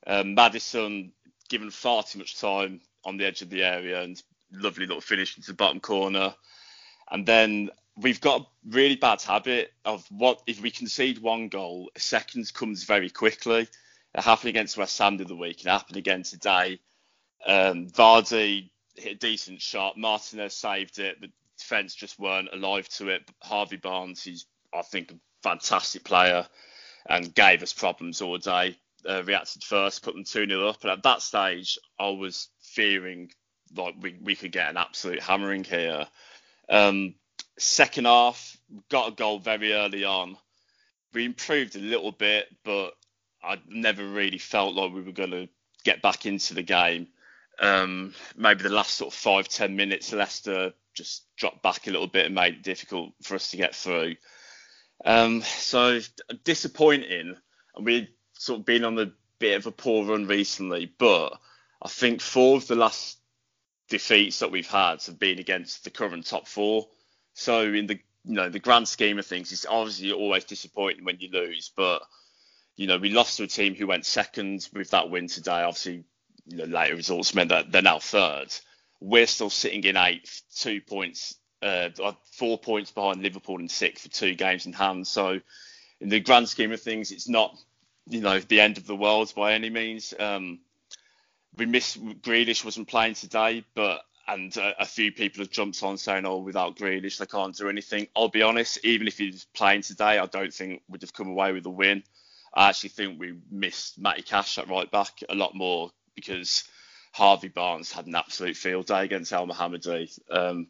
Um, Maddison given far too much time on the edge of the area and lovely little finish into the bottom corner. And then we've got a really bad habit of what if we concede one goal, a second comes very quickly. It happened against West Ham the other week. It happened again today. Um, Vardy hit a decent shot. Martinez saved it. The defence just weren't alive to it. Harvey Barnes, he's I think a fantastic player and gave us problems all day. Uh, reacted first, put them 2 0 up. And at that stage, I was fearing like we, we could get an absolute hammering here. Um, second half, got a goal very early on. We improved a little bit, but I never really felt like we were going to get back into the game. Um, maybe the last sort of five ten minutes, Leicester just dropped back a little bit and made it difficult for us to get through. Um, so disappointing, and we've sort of been on a bit of a poor run recently. But I think four of the last defeats that we've had have been against the current top four. So in the you know the grand scheme of things, it's obviously always disappointing when you lose, but you know, we lost to a team who went second with that win today. Obviously, you know, later results meant that they're now third. We're still sitting in eighth, two points, uh, four points behind Liverpool in sixth for two games in hand. So, in the grand scheme of things, it's not, you know, the end of the world by any means. Um, we miss Grealish wasn't playing today, but and a, a, few people have jumped on saying, "Oh, without Grealish, they can't do anything." I'll be honest, even if he was playing today, I don't think we'd have come away with a win. I actually think we missed Matty Cash at right back a lot more because Harvey Barnes had an absolute field day against Elmohamady. Um,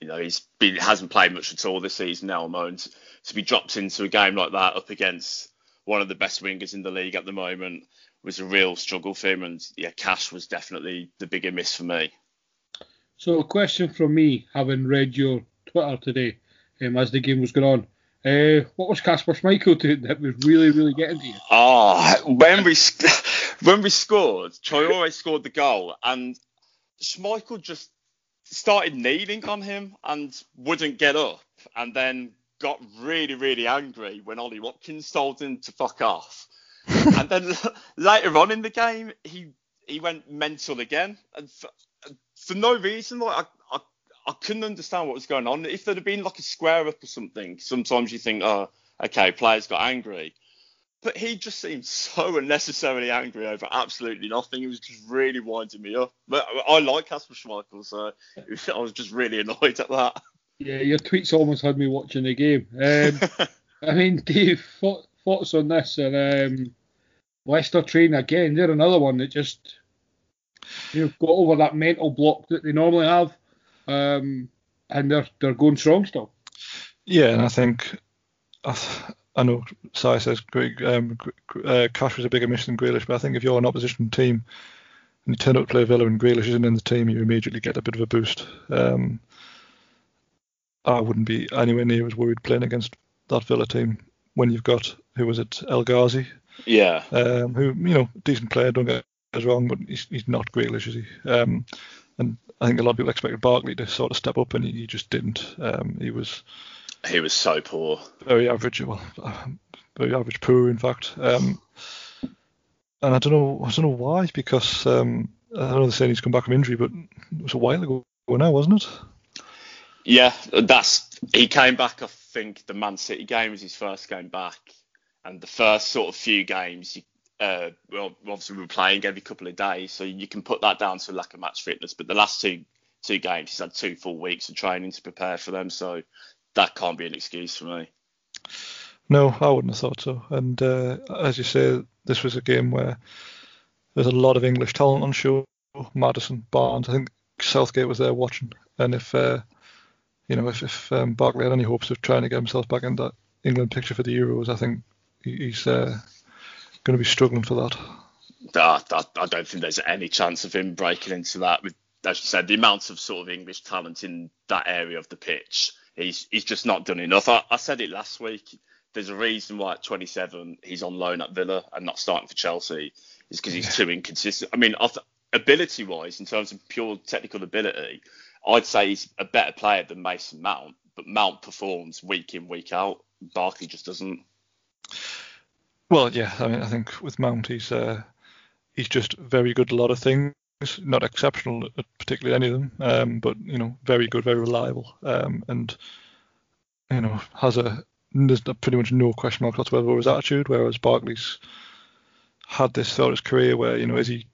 you know, he's been hasn't played much at all this season, Elmo, and to be dropped into a game like that up against one of the best wingers in the league at the moment was a real struggle for him. And yeah, Cash was definitely the bigger miss for me. So, a question from me, having read your Twitter today um, as the game was going on. Uh, what was Kasper Schmeichel doing that was really, really getting to you? Oh, when we *laughs* when we scored, Traore scored the goal, and Schmeichel just started kneeling on him and wouldn't get up, and then got really, really angry when Ollie Watkins told him to fuck off. *laughs* and then later on in the game, he he went mental again, and for, no reason. Like I, I I couldn't understand what was going on. If there'd have been like a square up or something, sometimes you think, oh, okay, players got angry. But he just seemed so unnecessarily angry over absolutely nothing. He was just really winding me up. But I like Kasper Schmeichel, so *laughs* I was just really *laughs* annoyed at that. Yeah, your tweets almost had me watching the game. Um, *laughs* I mean, Dave, thoughts on this? And um, Leicester train again, they're another one that just you know, got over that mental block that they normally have um, and they're they're going strong still. Yeah, and I think I, I know Si says um, uh, Cash was a bigger miss than Grealish, but I think if you're an opposition team and you turn up to play Villa and Grealish isn't in the team, you immediately get a bit of a boost. Um, I wouldn't be anywhere near as worried playing against that Villa team when you've got who was it El Ghazi, yeah, um, who you know decent player, don't get us wrong, but he's, he's not Grealish, is he? Um, and I think a lot of people expected Barkley to sort of step up, and he, he just didn't. Um, he was he was so poor, very average. Well, very average, poor in fact. Um, and I don't know, I don't know why, because um, I know they're saying he's come back from injury, but it was a while ago now, wasn't it? Yeah, that's he came back. I think the Man City game was his first game back, and the first sort of few games, uh, well, obviously we were playing every couple of days, so you can put that down to lack of match fitness. But the last two two games, he's had two full weeks of training to prepare for them, so that can't be an excuse for me. No, I wouldn't have thought so. And uh, as you say, this was a game where there's a lot of English talent on show. Maddison, Barnes. I think Southgate was there watching, and if uh, you know if, if um, Barkley had any hopes of trying to get himself back in that England picture for the Euros, I think he's uh, going to be struggling for that. I, I, I don't think there's any chance of him breaking into that. With, as you said, the amount of sort of English talent in that area of the pitch, he's he's just not done enough. I, I said it last week. There's a reason why at 27 he's on loan at Villa and not starting for Chelsea. Is because he's too inconsistent. I mean, ability wise, in terms of pure technical ability, I'd say he's a better player than Mason Mount. But Mount performs week in week out. Barkley just doesn't. Well, yeah, I mean, I think with Mount, he's uh, he's just very good at a lot of things. Not exceptional at particularly any of them, um, but you know, very good, very reliable, um, and you know, has a there's pretty much no question mark whatsoever over his attitude. Whereas Barkley's had this throughout his career, where you know, is he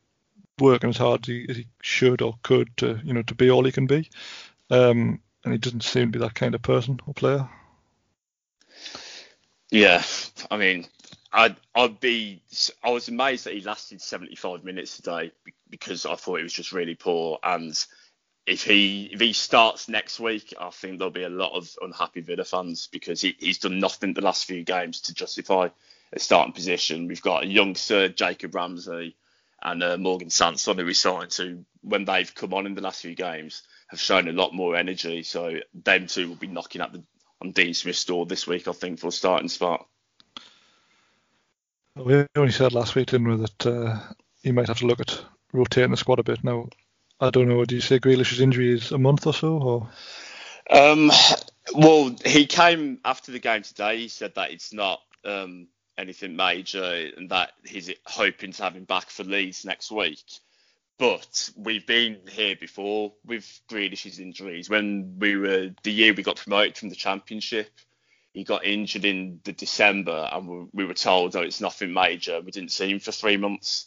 working as hard as he, as he should or could to you know to be all he can be, um, and he doesn't seem to be that kind of person or player. Yeah, I mean, I'd I'd be I was amazed that he lasted 75 minutes today because I thought he was just really poor and. If he if he starts next week, I think there'll be a lot of unhappy Villa fans because he, he's done nothing the last few games to justify a starting position. We've got a young Sir Jacob Ramsey, and uh, Morgan Sanson, who we signed, to when they've come on in the last few games, have shown a lot more energy. So them two will be knocking at the on Dean Smith's door this week, I think, for a starting spot. We only said last week, didn't we, that uh, he might have to look at rotating the squad a bit. Now, I don't know. Do you say Grealish's injury is a month or so, or? Um, well, he came after the game today. He said that it's not um, anything major and that he's hoping to have him back for Leeds next week. But we've been here before with Grealish's injuries. When we were the year we got promoted from the Championship, he got injured in the December, and we were told, "Oh, it's nothing major." We didn't see him for three months,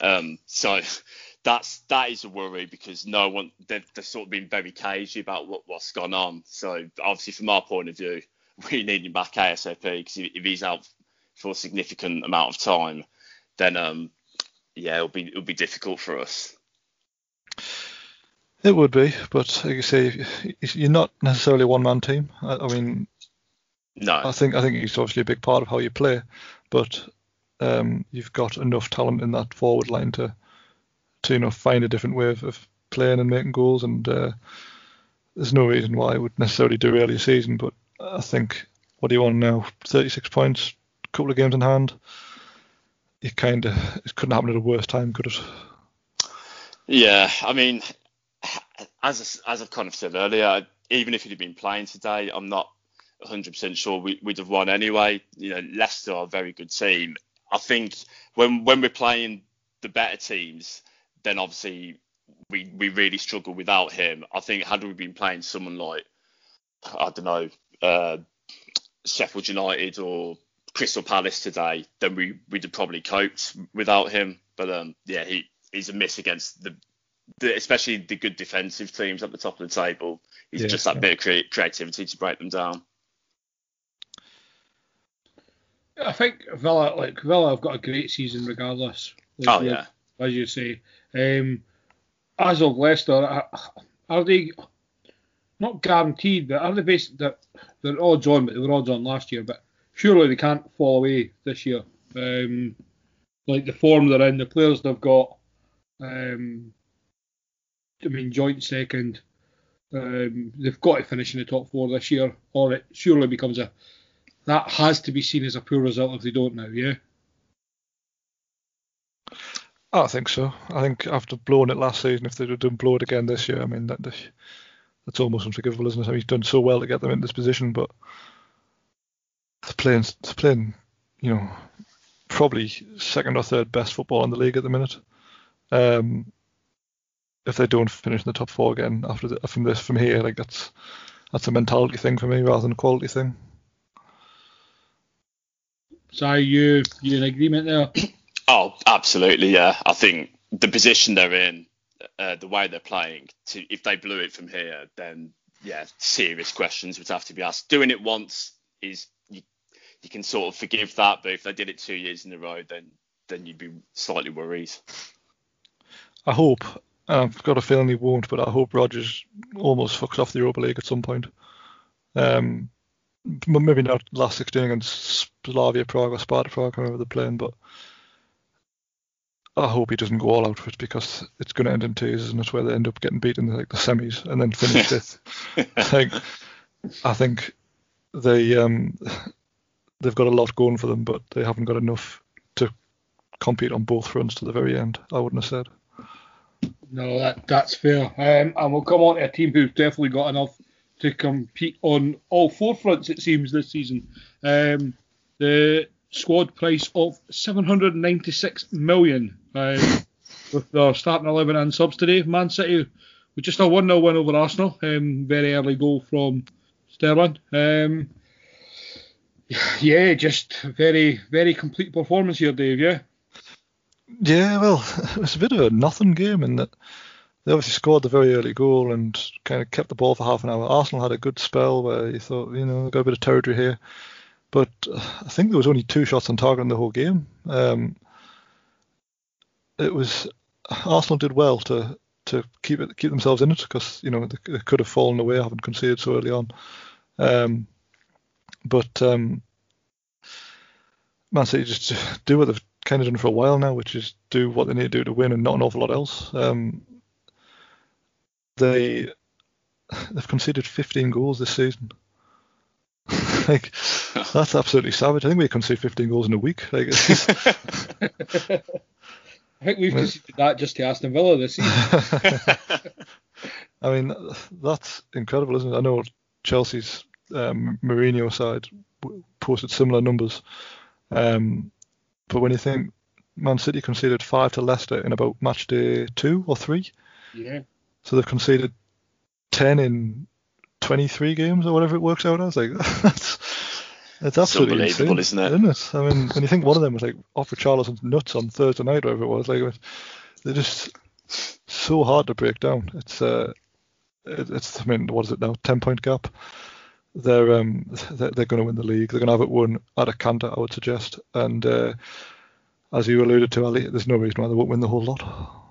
um, so *laughs* that's that is a worry because no one they've, they've sort of been very cagey about what, what's gone on. So obviously, from our point of view, *laughs* we need him back ASAP because if he's out for a significant amount of time, then um, yeah, it'll be it'll be difficult for us. It would be, but like you say, you're not necessarily a one-man team. I, mean, no, I think I think he's obviously a big part of how you play, but um, you've got enough talent in that forward line to to you know find a different way of, of playing and making goals, and uh, there's no reason why it would necessarily derail your season. But I think what do you want now? 36 points, a couple of games in hand. You kind of it couldn't happen at a worse time, could it? Yeah, I mean, as as I've kind of said earlier, even if he'd been playing today, I'm not 100% sure we, would have won anyway. You know, Leicester are a very good team. I think when when we're playing the better teams, then obviously we we really struggle without him. I think had we been playing someone like I don't know uh, Sheffield United or Crystal Palace today, then we we'd have probably coped without him. But um, yeah, he he's a miss against the, the, especially the good defensive teams at the top of the table. He's yeah, just that yeah. bit of cre- creativity to break them down. I think Villa, like Villa, have got a great season regardless. Like, oh yeah, as you say. Um, as of Leicester, are they not guaranteed? But are they based that they're odds on? But they were odds on last year. But surely they can't fall away this year. Um, like the form they're in, the players they've got. Um, I mean, joint second. Um, they've got to finish in the top four this year, or it surely becomes a. That has to be seen as a poor result if they don't now, yeah. I think so. I think after blowing it last season, if they'd have done blow it again this year, I mean that that's almost unforgivable, isn't it? I mean, he's done so well to get them in this position, but playing playing you know probably second or third best football in the league at the minute. Um, if they don't finish in the top four again after the, from this from here, like that's that's a mentality thing for me rather than a quality thing. So you you in agreement there? *coughs* Oh, absolutely, yeah. I think the position they're in, uh, the way they're playing, to if they blew it from here, then yeah, serious questions would have to be asked. Doing it once is you, you can sort of forgive that, but if they did it two years in a row, then then you'd be slightly worried. I hope. I've got a feeling he won't, but I hope Rodgers almost fucks off the Europa League at some point. Um, maybe not last 16 against Slavia Prague or Sparta Prague, however they're playing, but I hope he doesn't go all out for it because it's going to end in tears, and it's where they end up getting beaten in like the semis and then finish fifth. *laughs* like, I think they um, they've got a lot going for them, but they haven't got enough to compete on both fronts to the very end. I wouldn't have said. No, that that's fair. Um, and we'll come on to a team who's definitely got enough to compete on all four fronts. It seems this season. Um, the squad price of 796 million uh, with their starting 11 and subs today. Man City with just a 1 0 win over Arsenal. Um, very early goal from Sterling. Um, yeah, just very, very complete performance here, Dave. Yeah. Yeah, well, *laughs* it was a bit of a nothing game in that they obviously scored the very early goal and kind of kept the ball for half an hour. Arsenal had a good spell where you thought, you know, got a bit of territory here. But I think there was only two shots on target in the whole game. Um, it was Arsenal did well to to keep it keep themselves in it because you know they, they, could have fallen away having conceded so early on. Um, but um, Man City just *laughs* do what they've kind of done for a while now, which is do what they need to do to win and not an awful lot else. Um, they *sighs* they've conceded 15 goals this season. *laughs* like *laughs* that's absolutely savage. I think we concede 15 goals in a week. Like, *laughs* I think we've conceded that just to Aston Villa this season. I mean, that's incredible, isn't it? I know Chelsea's um, Mourinho side posted similar numbers, um, but when you think Man City conceded five to Leicester in about match day two or three, yeah. So they've conceded ten in 23 games or whatever it works out as. Like *laughs* that's it's absolutely it's unbelievable, insane, isn't it? Isn't it? I mean, when you think one of them was like off Richarlison's nuts on Thursday night, whatever it was, like they're just so hard to break down. It's uh, it's I mean, what is it now? Ten point gap. They're um they're, they're going to win the league. They're going to have it won at a canter, I would suggest. And uh, as you alluded to, Ali, there's no reason why they won't win the whole lot.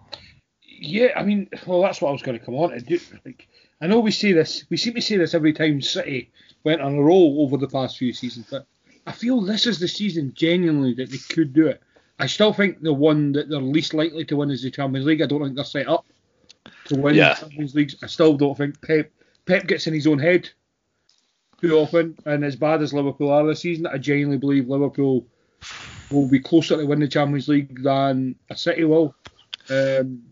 Yeah, I mean, well, that's what I was going to come on to. Like, I know we see this, we seem to see this every time City went on a roll over the past few seasons, but I feel this is the season genuinely that they could do it. I still think the one that they're least likely to win is the Champions League. I don't think they're set up to win Yeah. the Champions League. I still don't think Pep Pep gets in his own head too often. And as bad as Liverpool are this season, I genuinely believe Liverpool will be closer to win the Champions League than a City will. Um,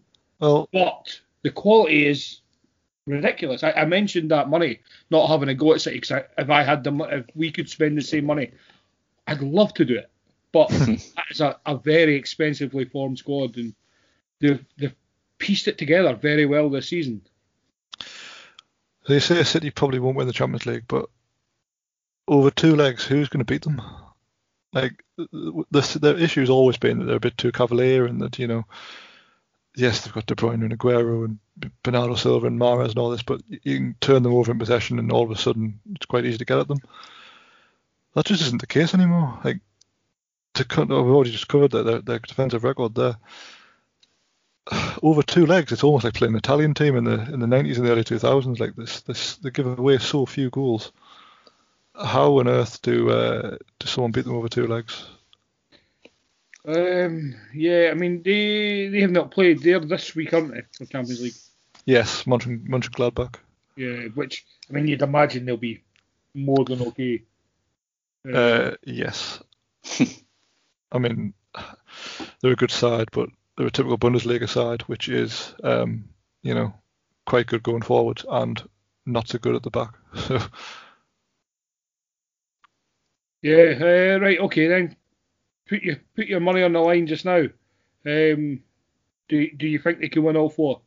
Well, but the quality is ridiculous. I, I mentioned that money not having a go at City because if I had the if we could spend the same money, I'd love to do it. But *laughs* it's a, a very expensively formed squad, and they've they've pieced it together very well this season. they say City probably won't win the Champions League, but over two legs, who's going to beat them? Like the their issue's always been that they're a bit too cavalier, and that you know, yes, they've got De Bruyne and Aguero and Bernardo Silva and Mahrez and all this, but you can turn them over in possession, and all of a sudden it's quite easy to get at them. That just isn't the case anymore. Like to cut, we've already just covered their, their, their defensive record there. *sighs* Over two legs, it's almost like playing an Italian team in the in the 90s and the early 2000s. Like this, this they give away so few goals. How on earth do uh, do someone beat them over two legs? Um, yeah, I mean they they have not played. They're this week, aren't they, for Champions League? Yes, Mönchen, Mönchengladbach. Yeah, which I mean you'd imagine they'll be more than okay. Uh, yes. *laughs* I mean, they're a good side, but they're a typical Bundesliga side, which is, um, you know, quite good going forward and not so good at the back. So *laughs* Yeah, uh, right, okay then. Put your put your money on the line just now. Um, do do you think they can win all four?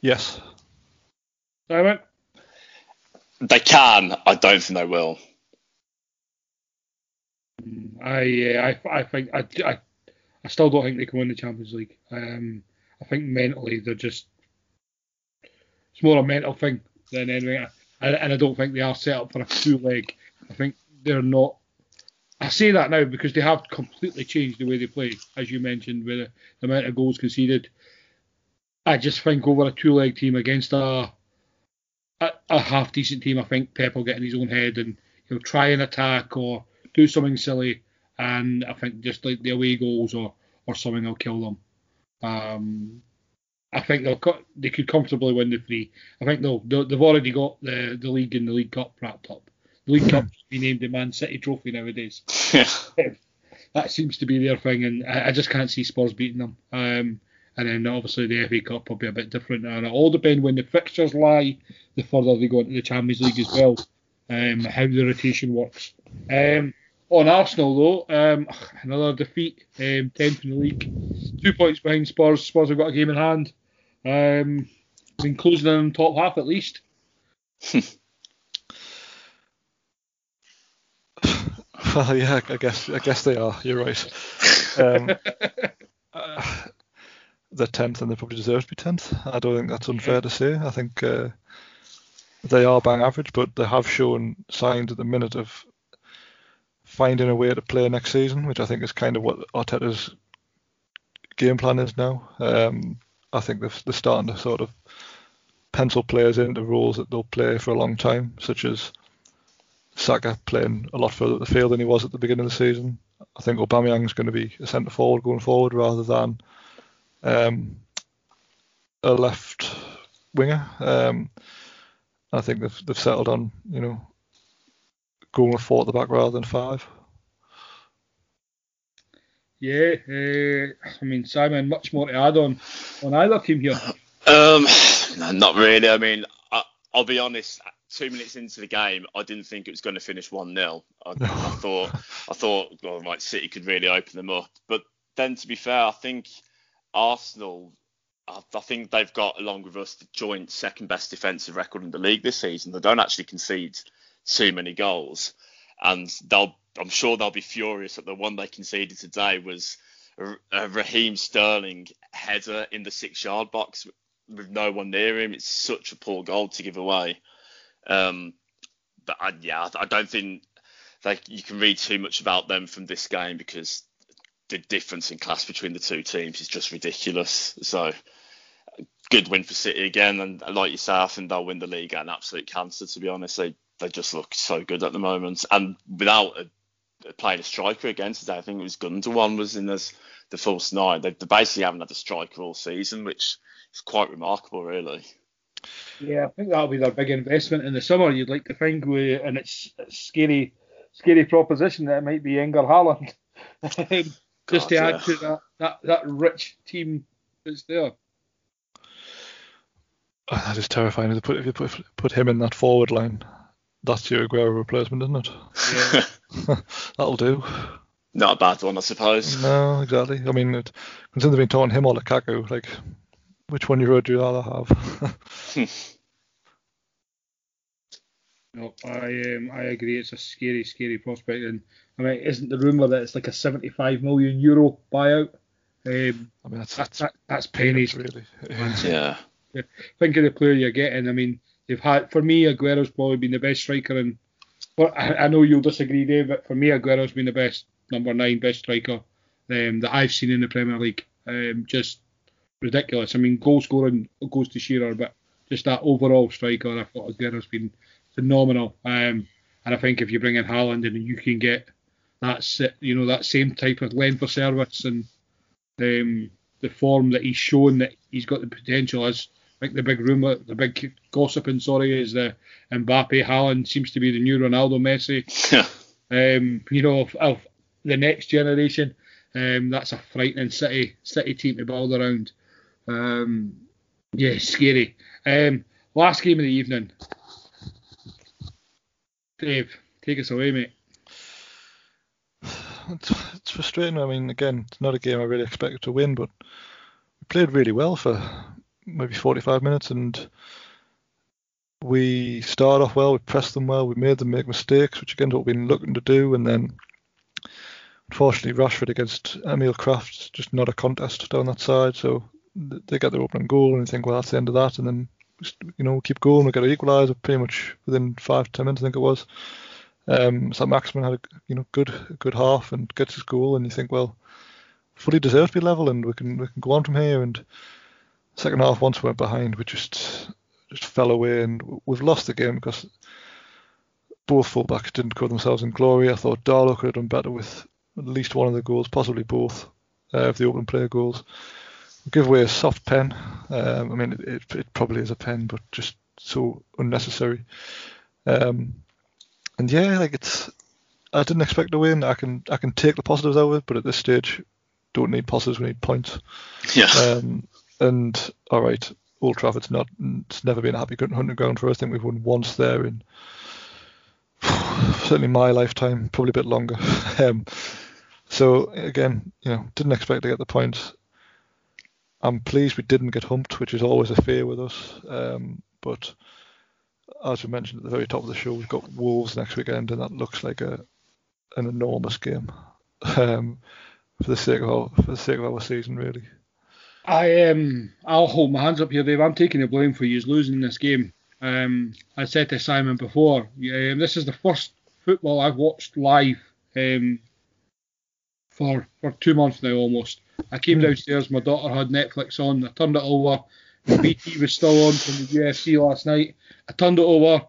Yes. Simon? They can. I don't think they will. I yeah, I I think I, I I still don't think they can win the Champions League. Um, I think mentally they're just it's more a mental thing than anything. And, and I don't think they are set up for a two leg. I think they're not. I say that now because they have completely changed the way they play, as you mentioned, with the, amount of goals conceded. I just think over a two leg team against a, a, a half decent team, I think Pep will get in his own head and he'll try and attack or do something silly, and I think just like the away goals or or something will kill them. Um, I think they'll they could comfortably win the three. I think they'll, they'll they've already got the the league and the League Cup wrapped up. League Cup be named the Man City Trophy nowadays. that seems to be their thing, and I, I just can't see Spurs beating them. Um, and then obviously the FA Cup will be a bit different, and it all depends when the fixtures lie. The further they go into the Champions League as well, um, how the rotation works. Um, on Arsenal, though, um, *sighs* another defeat, um, 10th in the league, two points behind Spurs. Spurs have got a game in hand. Um, been closing in the top half at least. *laughs* *laughs* well, yeah, I guess I guess they are. You're right. Um, *laughs* uh, they're tenth, and they probably deserve to be tenth. I don't think that's unfair to say. I think uh, they are bang average, but they have shown signs at the minute of finding a way to play next season, which I think is kind of what Arteta's game plan is now. Um, I think they're, they're starting to sort of pencil players into roles that they'll play for a long time, such as Saka playing a lot further up the field than he was at the beginning of the season. I think Aubameyang's going to be a centre forward going forward rather than um, a left winger. Um, I think they've they've settled on you know going with four at the back rather than five. Yeah, uh, I mean Simon, much more to add on on either team here. Um, *sighs* not really. I mean, I, will be honest. Two minutes into the game, I didn't think it was going to finish one 0 I, I *laughs* thought, I thought, well, like City could really open them up. But then, to be fair, I think Arsenal, I, I think they've got along with us the joint second best defensive record in the league this season. They don't actually concede too many goals, and they'll I'm sure they'll be furious that the one they conceded today was a uh, Raheem Sterling header in the six yard box with no one near him. It's such a poor goal to give away. Um, but I, yeah, I don't think like you can read too much about them from this game because the difference in class between the two teams is just ridiculous. So good win for City again, and like you say, I think they'll win the league at an absolute cancer. To be honest, they they just look so good at the moment, and without a played a striker against today. I think it was Gundogan was in this, the false nine. They, they basically haven't had a striker all season, which is quite remarkable, really. Yeah, I think that'll be their big investment in the summer. You'd like to think, with, and it's a scary, scary proposition that it might be Erling Haaland, *laughs* just to add to that, that that rich team that's there. Oh, that is terrifying. If you put if you put, put him in that forward line, that's your Aguero replacement, isn't it? Yeah. *laughs* That'll do. Not a bad one, I suppose. No, exactly. I mean, it, considering they've been talking him or Lukaku, like, which one you would you rather have? *laughs* no, I um, I agree. It's a scary, scary prospect, and I mean, isn't the rumor that it's like a 75 million euro buyout? Um, I mean, that's that's, that, that's pennies, really. *laughs* yeah. Think of the player you're getting. I mean, they've had for me Aguero's probably been the best striker and but I, I know you'll disagree Dave but for me Aguero's been the best number nine best striker um, that I've seen in the Premier League um, just ridiculous I mean goal scoring goes to Shearer but just that overall striker I thought Aguero's been phenomenal um, and I think if you bring in Haaland and you can get that you know that same type of length of service and um, the form that he's shown that he's got the potential as think the big rumor, the big gossiping, sorry, is that Mbappe Haaland seems to be the new Ronaldo Messi. um, you know, of, of, the next generation. Um, that's a frightening City City team to build around. Um, yeah, scary. Um, last game of the evening. Dave, take us away, mate. *sighs* It's, frustrating. I mean, again, it's not a game I really expected to win, but we played really well for maybe 45 minutes, and we started off well. We pressed them well. We made them make mistakes, which again, what we've been looking to do, and then unfortunately, Rashford against Emil Krafth, just not a contest down that side. So they get their opening goal, and you think, well, that's the end of that, and then you know keep going. We get an equaliser pretty much within five ten minutes, I think it was. Um, so Maximin had a you know good good half and gets his goal, and you think, well, fully deserved to be level, and we can we can go on from here. And second half, once we went behind, we just just fell away, and we've lost the game because both fullbacks didn't cover themselves in glory. I thought Darlow could have done better with at least one of the goals, possibly both uh, of the open player goals. Give away a soft pen. Um, I mean, it, it, it, probably is a pen, but just so unnecessary. Um, and yeah, like it's. I didn't expect to win. I can I can take the positives out of it, but at this stage, don't need positives. We need points. Yeah. Um, and all right, Old Trafford's not. It's never been a happy hunting ground for us. I think we've won once there in *sighs* certainly my lifetime, probably a bit longer. *laughs* um, so again, you know, didn't expect to get the points. I'm pleased we didn't get humped, which is always a fear with us. Um, but as we mentioned at the very top of the show, we've got Wolves next weekend, and that looks like a an enormous game um, for the sake of our for the sake of our season, really. I um I'll hold my hands up here, Dave. I'm taking the blame for you losing this game. Um, I said to Simon before, um, this is the first football I've watched live um, for for two months now almost. I came mm. downstairs, my daughter had Netflix on, I turned it over, BT was still on from the UFC last night. I turned it over,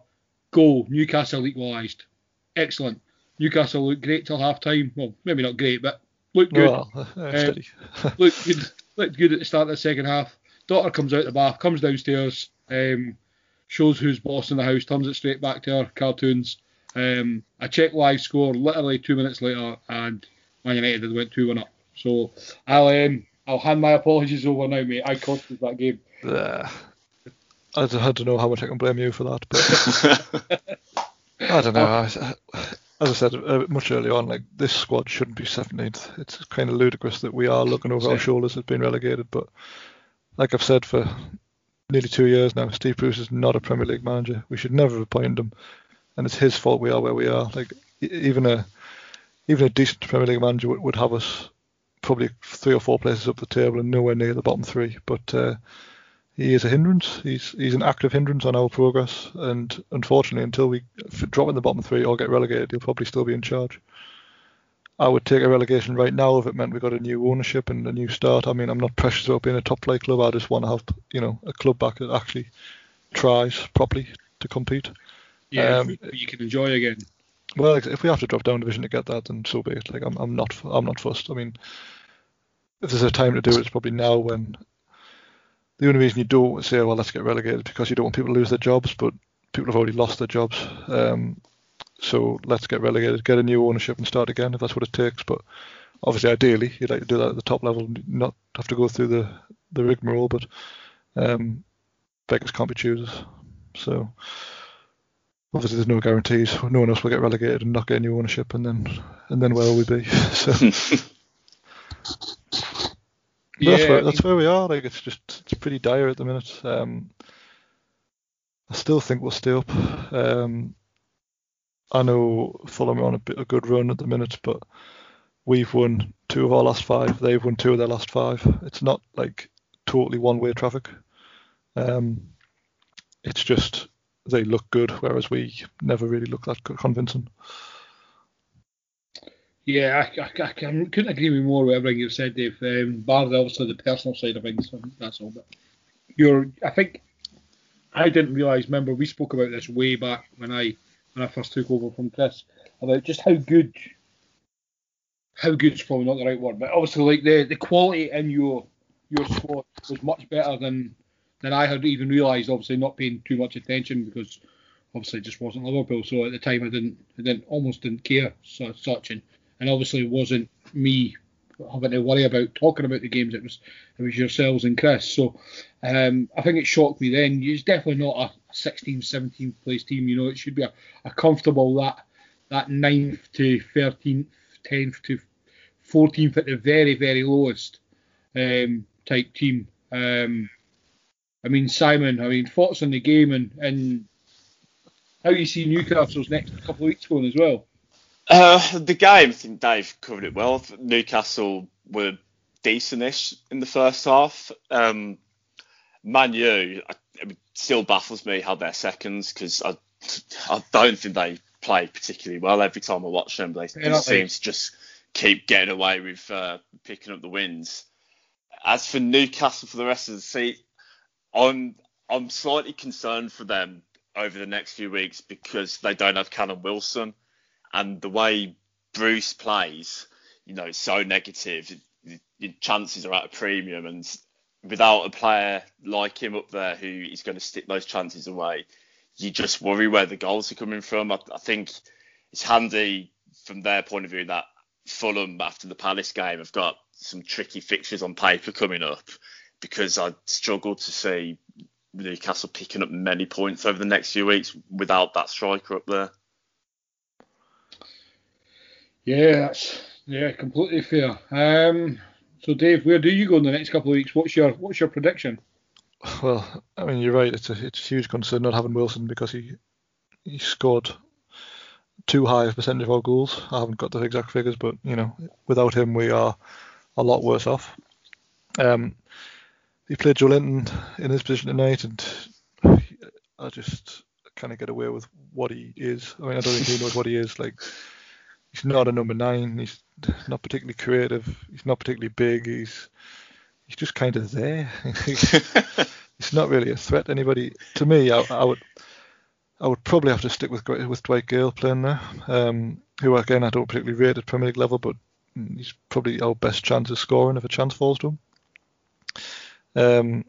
goal, Newcastle equalised. Excellent. Newcastle looked great till half time. Well, maybe not great, but looked good. Well, *laughs* um, *laughs* looked good. Looked good at the start of the second half. Daughter comes out the bath, comes downstairs, um, shows who's boss in the house, turns it straight back to her cartoons. Um, I check live score literally two minutes later, and Man United went 2 1 up. So I'll um, I'll hand my apologies over now, mate. I cost that game. Uh, I don't know how much I can blame you for that, but *laughs* I don't know. I, as I said uh, much earlier on, like this squad shouldn't be 17th. It's kind of ludicrous that we are looking over our shoulders as being relegated. But like I've said for nearly two years now, Steve Bruce is not a Premier League manager. We should never have appointed him, and it's his fault we are where we are. Like even a even a decent Premier League manager would, would have us probably three or four places up the table and nowhere near the bottom three. But uh, he is a hindrance. He's he's an active hindrance on our progress, and unfortunately, until we drop in the bottom three or get relegated, he'll probably still be in charge. I would take a relegation right now if it meant we got a new ownership and a new start. I mean, I'm not precious about being a top flight club. I just want to have you know a club back that actually tries properly to compete. Yeah, um, you can enjoy again. Well, if we have to drop down division to get that, then so be it. Like I'm, I'm not, I'm not fussed. I mean, if there's a time to do it, it's probably now. When the only reason you don't say, well, let's get relegated, because you don't want people to lose their jobs, but people have already lost their jobs. Um, so let's get relegated, get a new ownership, and start again if that's what it takes. But obviously, ideally, you'd like to do that at the top level, not have to go through the the rigmarole. But um, beggars can't be choosers. So obviously there's no guarantees. No one else will get relegated and not get any ownership, and then and then where will we be? *laughs* so *laughs* yeah, that's where that's where we are. Like it's just it's pretty dire at the minute. Um, I still think we'll stay up. Um, I know Fulham are on a bit a good run at the minute, but we've won two of our last five. They've won two of their last five. It's not like totally one-way traffic. Um, it's just they look good, whereas we never really look that convincing. Yeah, I, I, I couldn't agree with more with everything you've said, Dave. Um, bar obviously the personal side of things, that's all. But you're, I think, I didn't realise. Remember, we spoke about this way back when I when I first took over from Chris about just how good, how good is probably not the right word, but obviously like the the quality in your your squad was much better than than I had even realised. Obviously, not paying too much attention because obviously it just wasn't Liverpool. So at the time, I didn't, I didn't almost didn't care so, such, and, and obviously it wasn't me having to worry about talking about the games. It was it was yourselves and Chris. So um, I think it shocked me then. It's definitely not a 16th, 17th place team. You know, it should be a, a comfortable that that ninth to 13th, 10th to 14th at the very, very lowest um, type team. Um, I mean, Simon, I mean, thoughts on the game and, and how you see Newcastle's next couple of weeks going as well? Uh, the game, I think Dave covered it well. Newcastle were decentish in the first half. Um, Man U, it still baffles me how they're seconds because I, I don't think they play particularly well. Every time I watch them, they, they seem to just keep getting away with uh, picking up the wins. As for Newcastle for the rest of the season, I'm I'm slightly concerned for them over the next few weeks because they don't have Callum Wilson, and the way Bruce plays, you know, so negative. Your chances are at a premium, and without a player like him up there who is going to stick those chances away, you just worry where the goals are coming from. I, I think it's handy from their point of view that Fulham after the Palace game have got some tricky fixtures on paper coming up because I struggle to see Newcastle picking up many points over the next few weeks without that striker up there. Yeah, that's yeah, completely fair. Um, so Dave, where do you go in the next couple of weeks? What's your what's your prediction? Well, I mean, you're right. It's a it's a huge concern not having Wilson because he he scored too high a percentage of our goals. I haven't got the exact figures, but you know, without him, we are a lot worse off. Um, he played Joelinton in his position tonight, and I just kind of get away with what he is. I mean, I don't think he knows what he is. Like, he's not a number nine. He's not particularly creative. He's not particularly big. He's he's just kind of there. *laughs* he's not really a threat to anybody. To me, I, I, would I would probably have to stick with with Dwight Gayle playing there, um, who again I don't particularly rate at Premier League level, but he's probably our best chance of scoring if a chance falls to him. Um,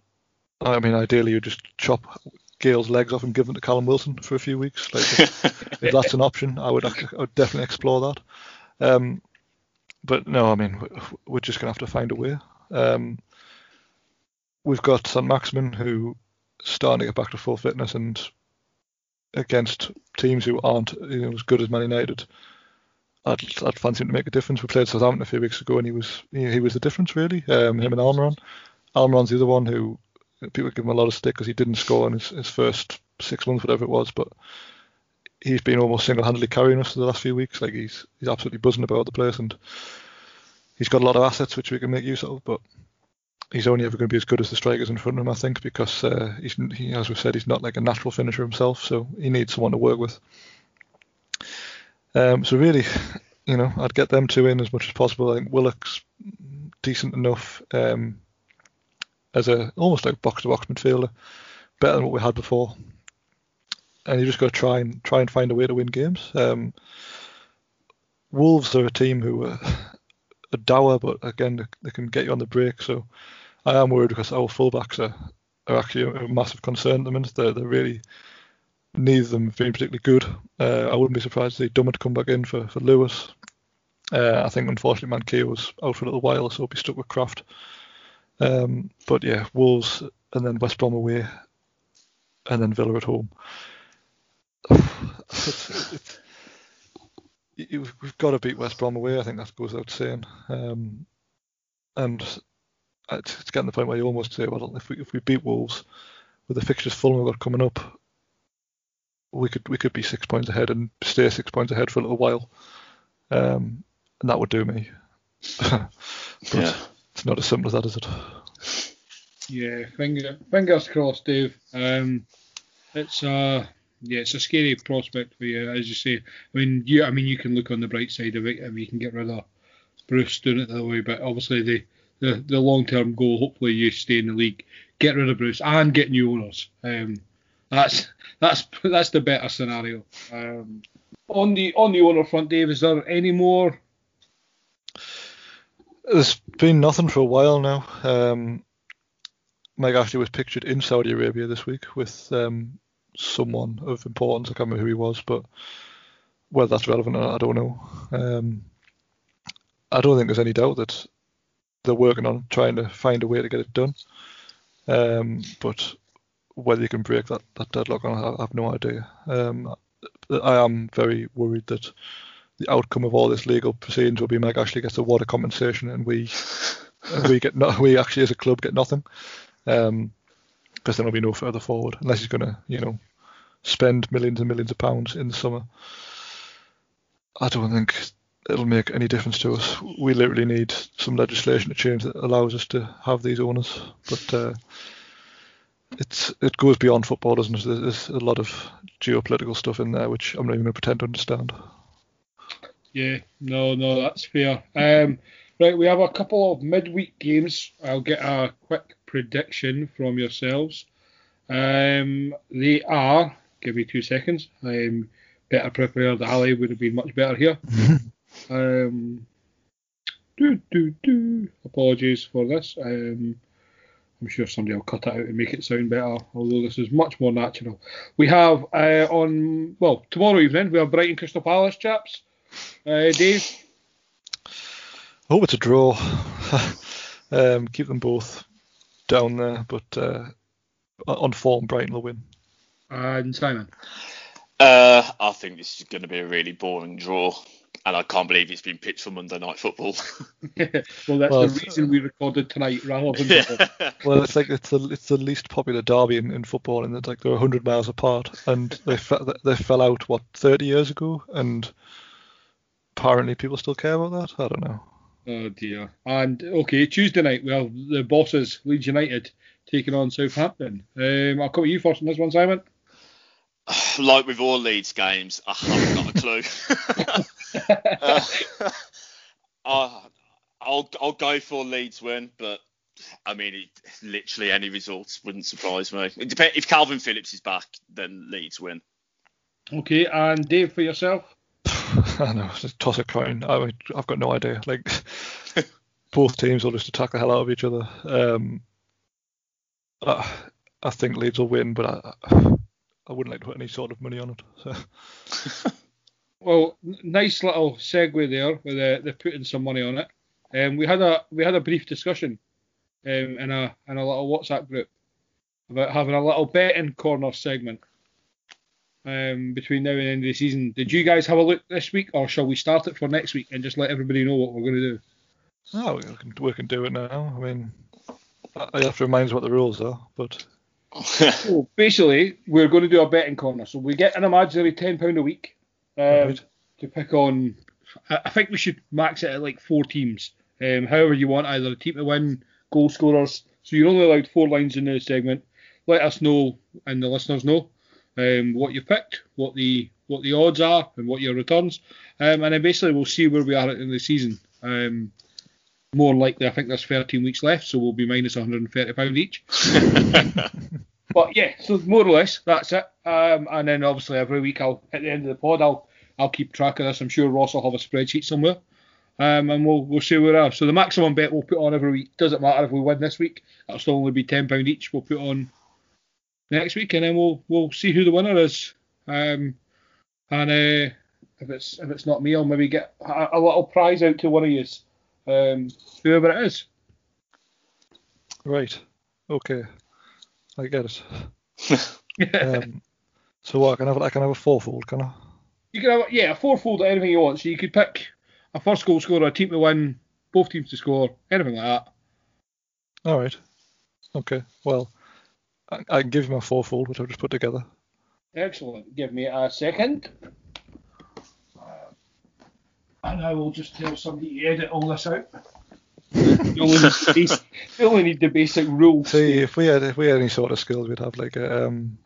I mean, ideally you just chop Gayle's legs off and give them to Callum Wilson for a few weeks. Like if, *laughs* if that's an option, I would, I would definitely explore that. Um, but no, I mean, we're just gonna have to find a way. Um, we've got St Maximin who starting to get back to full fitness and against teams who aren't you know, as good as Man United. I'd, I'd fancy him to make a difference. We played Southampton a few weeks ago, and he was he, he was the difference really. Um, him and Almiron. Almiron's the other one who people give him a lot of stick because he didn't score in his, his first six months, whatever it was, but he's been almost single-handedly carrying us for the last few weeks. Like he's he's absolutely buzzing about the place, and he's got a lot of assets which we can make use of. But he's only ever going to be as good as the strikers in front of him, I think, because uh, he's he, as we said, he's not like a natural finisher himself, so he needs someone to work with. Um, so really, you know, I'd get them two in as much as possible. I think Willock's decent enough. Um, as a almost like box to box midfielder, better than what we had before. And you just got to try and try and find a way to win games. Um, Wolves are a team who are, dour, but again they can get you on the break. So I am worried because our fullbacks are, are actually a, massive concern at the minute. They're, they're really neither of them been particularly good. Uh, I wouldn't be surprised if to come back in for for Lewis. Uh, I think unfortunately Manquillo was out for a little while, so he'll be stuck with Krafth. Um, but yeah, Wolves and then West Brom away, and then Villa at home. *sighs* it's, it's, we've got to beat West Brom away. I think that goes without saying. Um, and it's, it's getting to the point where you almost say, well, if we if we beat Wolves with the fixtures Fulham have got coming up, we could we could be six points ahead and stay six points ahead for a little while, um, and that would do me. *laughs* but, yeah not as simple as that, is it? Yeah, finger, fingers crossed, Dave. Um, it's a yeah, it's a scary prospect for you, as you say. I mean, you, I mean, you can look on the bright side of it if you can get rid of Bruce doing it the other way, but obviously the the, the long term goal, hopefully you stay in the league, get rid of Bruce and get new owners. Um, that's that's that's the better scenario. Um, on the on the owner front, Dave, is there any more there's been nothing for a while now. Um, Mike Ashley was pictured in Saudi Arabia this week with um, someone of importance. I can't remember who he was, but whether that's relevant or not, I don't know. Um, I don't think there's any doubt that they're working on trying to find a way to get it done. Um, but whether you can break that, that deadlock, I have no idea. Um, I am very worried that the outcome of all this legal proceedings will be Mike Ashley gets a water compensation and we *laughs* we get no, we actually as a club get nothing. Um, because then there'll be no further forward unless he's going to, you know, spend millions and millions of pounds in the summer. I don't think it'll make any difference to us. We literally need some legislation to change that allows us to have these owners. But uh, it's it goes beyond football, doesn't it? There's a lot of geopolitical stuff in there which I'm not even going to pretend to understand. Yeah, no, no, that's fair. Um, right, we have a couple of midweek games. I'll get a quick prediction from yourselves. Um, they are, give me two seconds. I'm better prepared. Ali would have been much better here. *laughs* um, do, do, do. Apologies for this. Um, I'm sure somebody will cut it out and make it sound better, although this is much more natural. We have uh, on, well, tomorrow evening, we have Brighton Crystal Palace, chaps. Uh, Dave? I hope it's a draw. *laughs* um, keep them both down there, but uh, on form, Brighton will win. And Simon? Uh, I think this is going to be a really boring draw, and I can't believe it's been pitched for Monday Night Football. *laughs* well, that's well, the reason we recorded tonight rather than. *laughs* Yeah. well, it's like it's the it's the least popular derby in, in football, and it's like they're 100 miles apart, and they fe- they fell out what 30 years ago, and apparently people still care about that. I don't know. Oh dear. And okay, Tuesday night, well, the bosses, Leeds United, taking on Southampton. Um, I'll come to you first on this one, Simon. *sighs* Like with all Leeds games, I haven't got a clue. *laughs* uh, *laughs* I'll I'll go for Leeds win, but I mean, it, literally any results wouldn't surprise me. It depend, if Calvin Phillips is back, then Leeds win. Okay, and Dave for yourself. *laughs* I know, just toss a coin. I mean, I've got no idea. Like *laughs* both teams will just attack the hell out of each other. Um, I, I think Leeds will win, but I, I wouldn't like to put any sort of money on it. So. *laughs* well, nice little segue there with uh, they're putting some money on it. Um, we had a we had a brief discussion um, in a in a little WhatsApp group about having a little betting corner segment um, between now and the end of the season. Did you guys have a look this week, or shall we start it for next week and just let everybody know what we're going to do? Oh, we can, we can do it now. I mean, I have to remind us what the rules are, but. *laughs* so basically, we're going to do a betting corner. So we get an imaginary ten pound a week um, right. to pick on. I think we should max it at like four teams. Um, however you want, either a team to win, goal scorers. So you're only allowed four lines in the segment. Let us know, and the listeners know, um, what you picked, what the what the odds are, and what your returns, um, and then basically we'll see where we are in the season. Um, more likely, I think there's 13 weeks left, so we'll be minus 130 pound each. *laughs* but yeah, so more or less that's it. Um, and then obviously every week I'll at the end of the pod I'll I'll keep track of this. I'm sure Ross will have a spreadsheet somewhere. Um, and we'll we'll see where we are. So the maximum bet we'll put on every week doesn't matter if we win this week. It'll still only be ten pound each. We'll put on next week, and then we'll we'll see who the winner is. Um, and uh, if it's if it's not me, I'll maybe get a, a little prize out to one of you, um, whoever it is. Right. Okay. I get it. *laughs* um, so what? I can have I can have a fourfold, can I? You can have yeah a fourfold of anything you want. So you could pick a first goal scorer, a team to win, both teams to score, anything like that. All right. Okay. Well, I, I can give you my fourfold, which I've just put together. Excellent. Give me a second. And I will just tell somebody to edit all this out. you, only basic, you, only need the basic rules. See, if we had if we had any sort of skills, we'd have like a, um,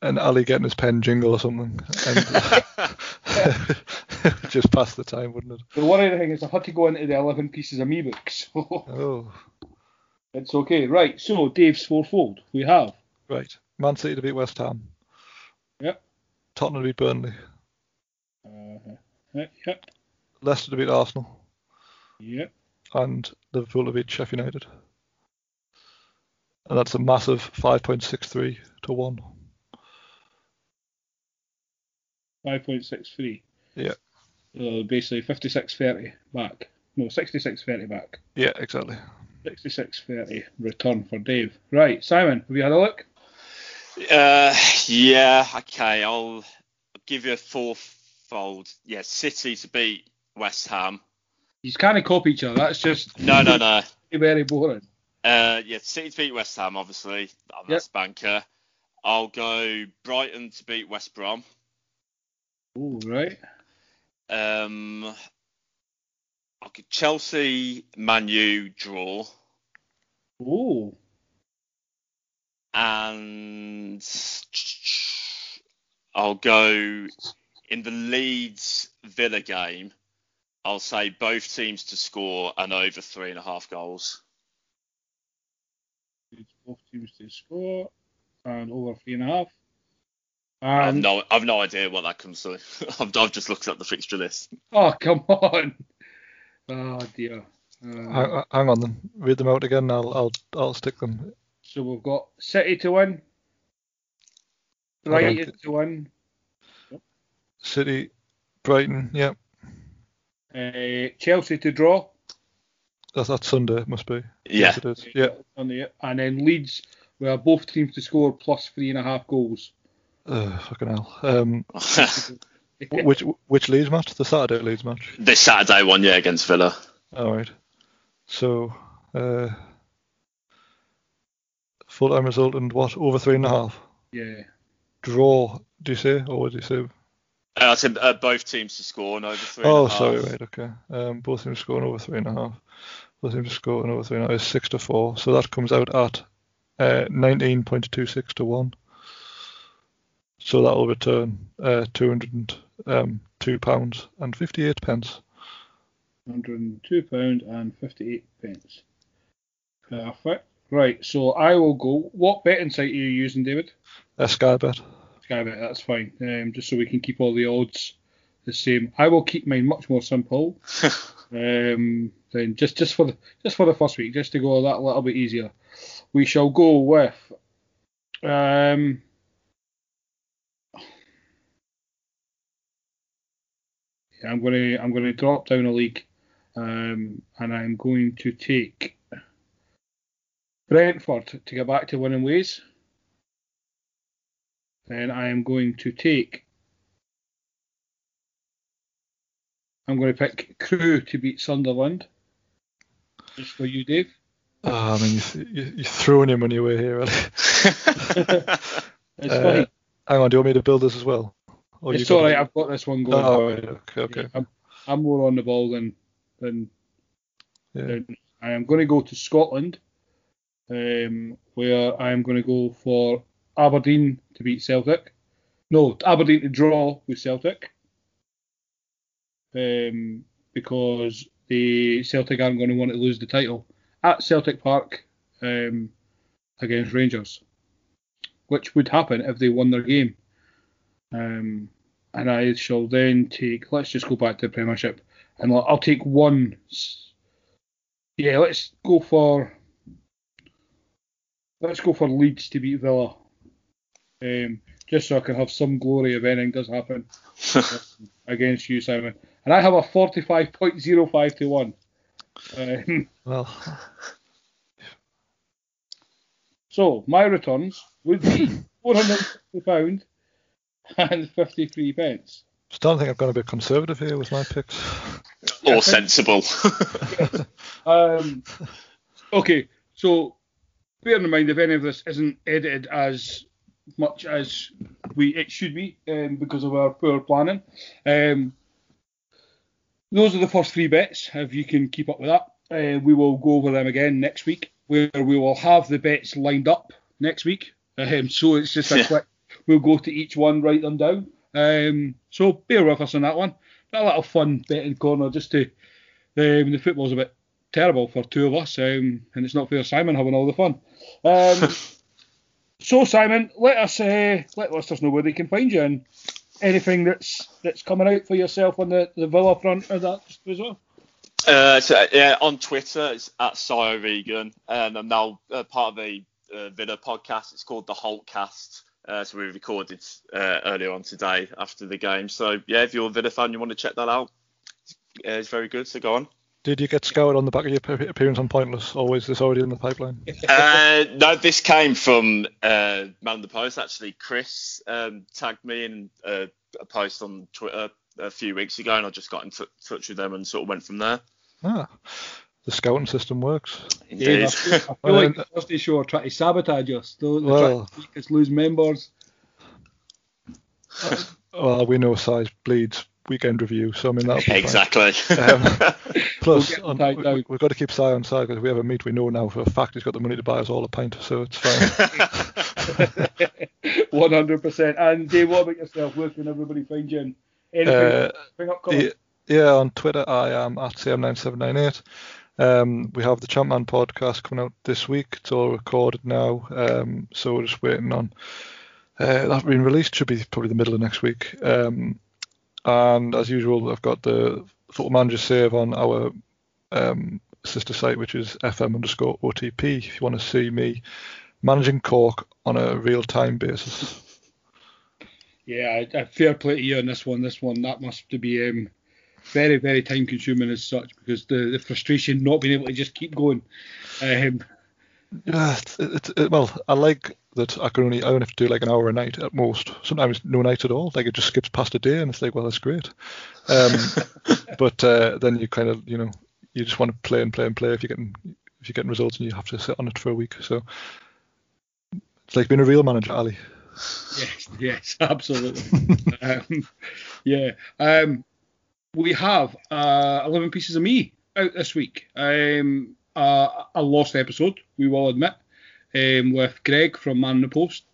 an Ali getting his pen jingle or something, and *laughs* *laughs* just pass the time, wouldn't it? The worrying thing is I had to go into the eleven pieces of me books. oh. It's okay. Right, so Dave's fourfold. We have. Right. Man City to beat West Ham. Yep. Tottenham to beat Burnley. Uh-huh. Yep. Leicester to beat Arsenal. Yep. And Liverpool to beat Sheffield United. And that's a massive 5.63 to 1. 5.63. Yeah. So basically 56.30 back. No, 66.30 back. Yeah, exactly. 66.30 return for Dave. Right, Simon, have you had a look? Uh, yeah, okay. I'll give you a fourfold. Yeah, City to beat West Ham. You can't copy each other. That's just No, no, no. *laughs* very boring. Uh, yeah, City to beat West Ham, obviously. That's banker. I'll go Brighton to beat West Brom. Oh, right. Um, I'll Chelsea, Manu draw, Oh, and I'll go in the Leeds Villa game. I'll say both teams to score and over three and a half goals. both teams to score and over three and a half. I've no, I've no idea what that comes to. *laughs* I've, I've just looked at the fixture list. oh, come on. Oh dear. Uh, Hang, hang on then. Read them out again. I'll I'll I'll stick them. so we've got City to win, Brighton to win, City, Brighton. Yeah, uh, Chelsea to draw. that's that's Sunday. It must be. Yeah. Yes, it is. Yeah. On and then Leeds, where both teams to score plus three and a half goals. Uh, fucking hell. Um, wh- *laughs* *laughs* *laughs* which which Leeds match? The Saturday Leeds match. The Saturday one, yeah, against Villa. All right. So, uh, full time result and what? Over three and a half. Yeah. Draw. Do you say, or what do you say? Uh, I said uh, both teams to score and over three. and a Oh, half. sorry, right, okay. Um, both teams scoring over three and a half. Both teams scoring over three and a half is six to four. So that comes out at uh, 19.26 to one. So that will return uh, 202 pounds and 58 pence. £102 and 58 pence. Perfect. Right, so I will go. What betting site are you using, David? Uh, Sky bet. Skybet, that's fine. Um, just so we can keep all the odds the same. I will keep mine much more simple. *laughs* um, then just just for the just for the first week, just to go that little bit easier. We shall go with um, I'm gonna I'm gonna drop down a league, um, and I'm going to take Brentford to get back to winning ways. Then I am going to take. I'm going to pick Crewe to beat Sunderland. Just for you, Dave. Oh, I mean, you, you, you're throwing your money away here, really. *laughs* It's *laughs* Uh, fine. Hang on, do you want me to build this as well? Or you It's got all it? I've got this one going. Oh, right, okay, okay. I'm, I'm more on the ball than than, Yeah. than I am going to go to Scotland, um, where I am going to go for Aberdeen to beat Celtic. No, Aberdeen to draw with Celtic, um, because the Celtic aren't going to want to lose the title at Celtic Park um, against Rangers, which would happen if they won their game. Um, and I shall then take. Let's just go back to the Premiership, and I'll I'll take one. Yeah, let's go for. Let's go for Leeds to beat Villa, um, just so I can have some glory if anything does happen *laughs* against you, Simon. And I have a forty-five point zero five to one. Um, Well, so my returns would be *laughs* four hundred fifty pound and *laughs* fifty-three pence. still think I've gone a bit conservative here with my picks. *laughs* or sensible. *laughs* Um, okay, so bear in mind if any of this isn't edited as much as we it should be um, because of our poor planning. Um, those are the first three bets. If you can keep up with that, uh, we will go over them again next week, where we will have the bets lined up next week. Um, so it's just a Yeah. quick. We'll go to each one, write them down. Um, so bear with us on that one. A little fun betting corner just to. Um, the football's a bit terrible for two of us, um, and it's not fair. Simon having all the fun. Um, *laughs* so Simon, let us uh, let listeners know where they can find you and anything that's that's coming out for yourself on the, the Villa front or that as well. Uh, so, yeah, on Twitter it's at Sio Vegan, and I'm now uh, part of a uh, Villa podcast. It's called the Hulkcast. Uh, so we recorded uh, earlier on today after the game. So yeah, if you're a Villa fan, you want to check that out. Uh, it's very good. So go on. Did you get scoured on the back of your appearance on Pointless, or was this already in the pipeline? *laughs* uh, no, this came from uh, Man of the Post actually. Chris um, tagged me in uh, a post on Twitter a few weeks ago, and I just got in t- touch with them and sort of went from there. Ah, the scouting system works. Indeed. I feel, I feel like the Thursday show are trying to sabotage us. They're, they're Well- trying to make us lose members. Well, we know size bleeds weekend review, so I mean that'll be fine. exactly. Um, *laughs* plus, get them on, we, we've got to keep Si on side because if we ever meet, we know now for a fact he's got the money to buy us all a pint, so it's fine. *laughs* One hundred percent. And Dave, what about yourself? Where can everybody find you? Anything Uh, bring up comment? Yeah, yeah, on Twitter I am at cm9798. Um, we have the Champman podcast coming out this week. It's all recorded now, um, so we're just waiting on uh, that being released. Should be probably the middle of next week. Um, and as usual, I've got the Football Manager save on our um, sister site, which is FM underscore OTP. If you want to see me managing Cork on a real time basis. Yeah, I, I fair play to you on this one. This one that must be um, very very time consuming as such because the, the frustration not being able to just keep going. Um, Yeah, it's, it's, it, well, I like that I can only I only have to do like an hour a night at most. Sometimes no night at all. Like it just skips past a day, and it's like, well, that's great. Um, *laughs* but uh, then you kind of, you know, you just want to play and play and play if you're getting if you're getting results, and you have to sit on it for a week. So it's like being a real manager, Ali. yes, yes, *laughs* absolutely. um, yeah, um, we have uh, 11 pieces of me out this week. Um, uh, a lost episode, we will admit, um, with Greg from Man on the Post.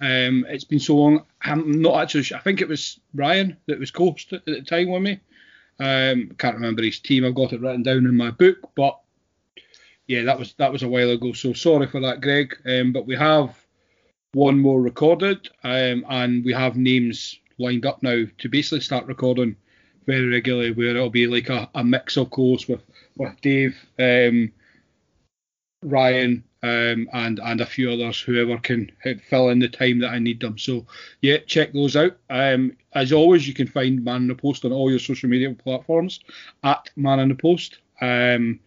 Um, it's been so long. I'm not actually. Sure. I think it was Ryan that was host at the time with me. Um, can't remember his team. I've got it written down in my book, but yeah, that was that was a while ago. So sorry for that, Greg. Um, but we have one more recorded, um, and we have names lined up now to basically start recording very regularly, where it'll be like a, a mix of course with with Dave, um, Ryan, um, and and a few others, whoever can fill in the time that I need them. So yeah, check those out. Um, as always, you can find Man in the Post on all your social media platforms at Man in the Post. Um,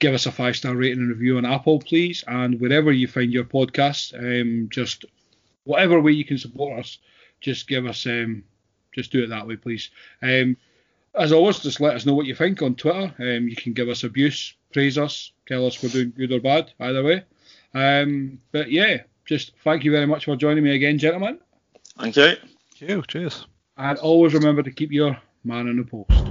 give us a five star rating and review on Apple, please, and wherever you find your podcast, um, just whatever way you can support us, just give us um, just do it that way, please. Um, as always, just let us know what you think on Twitter. Um, you can give us abuse, praise us, tell us we're doing good or bad, either way. Um, but yeah, just thank you very much for joining me again, gentlemen. Thank you. Thank you. Cheers. And always remember to keep your man on the post.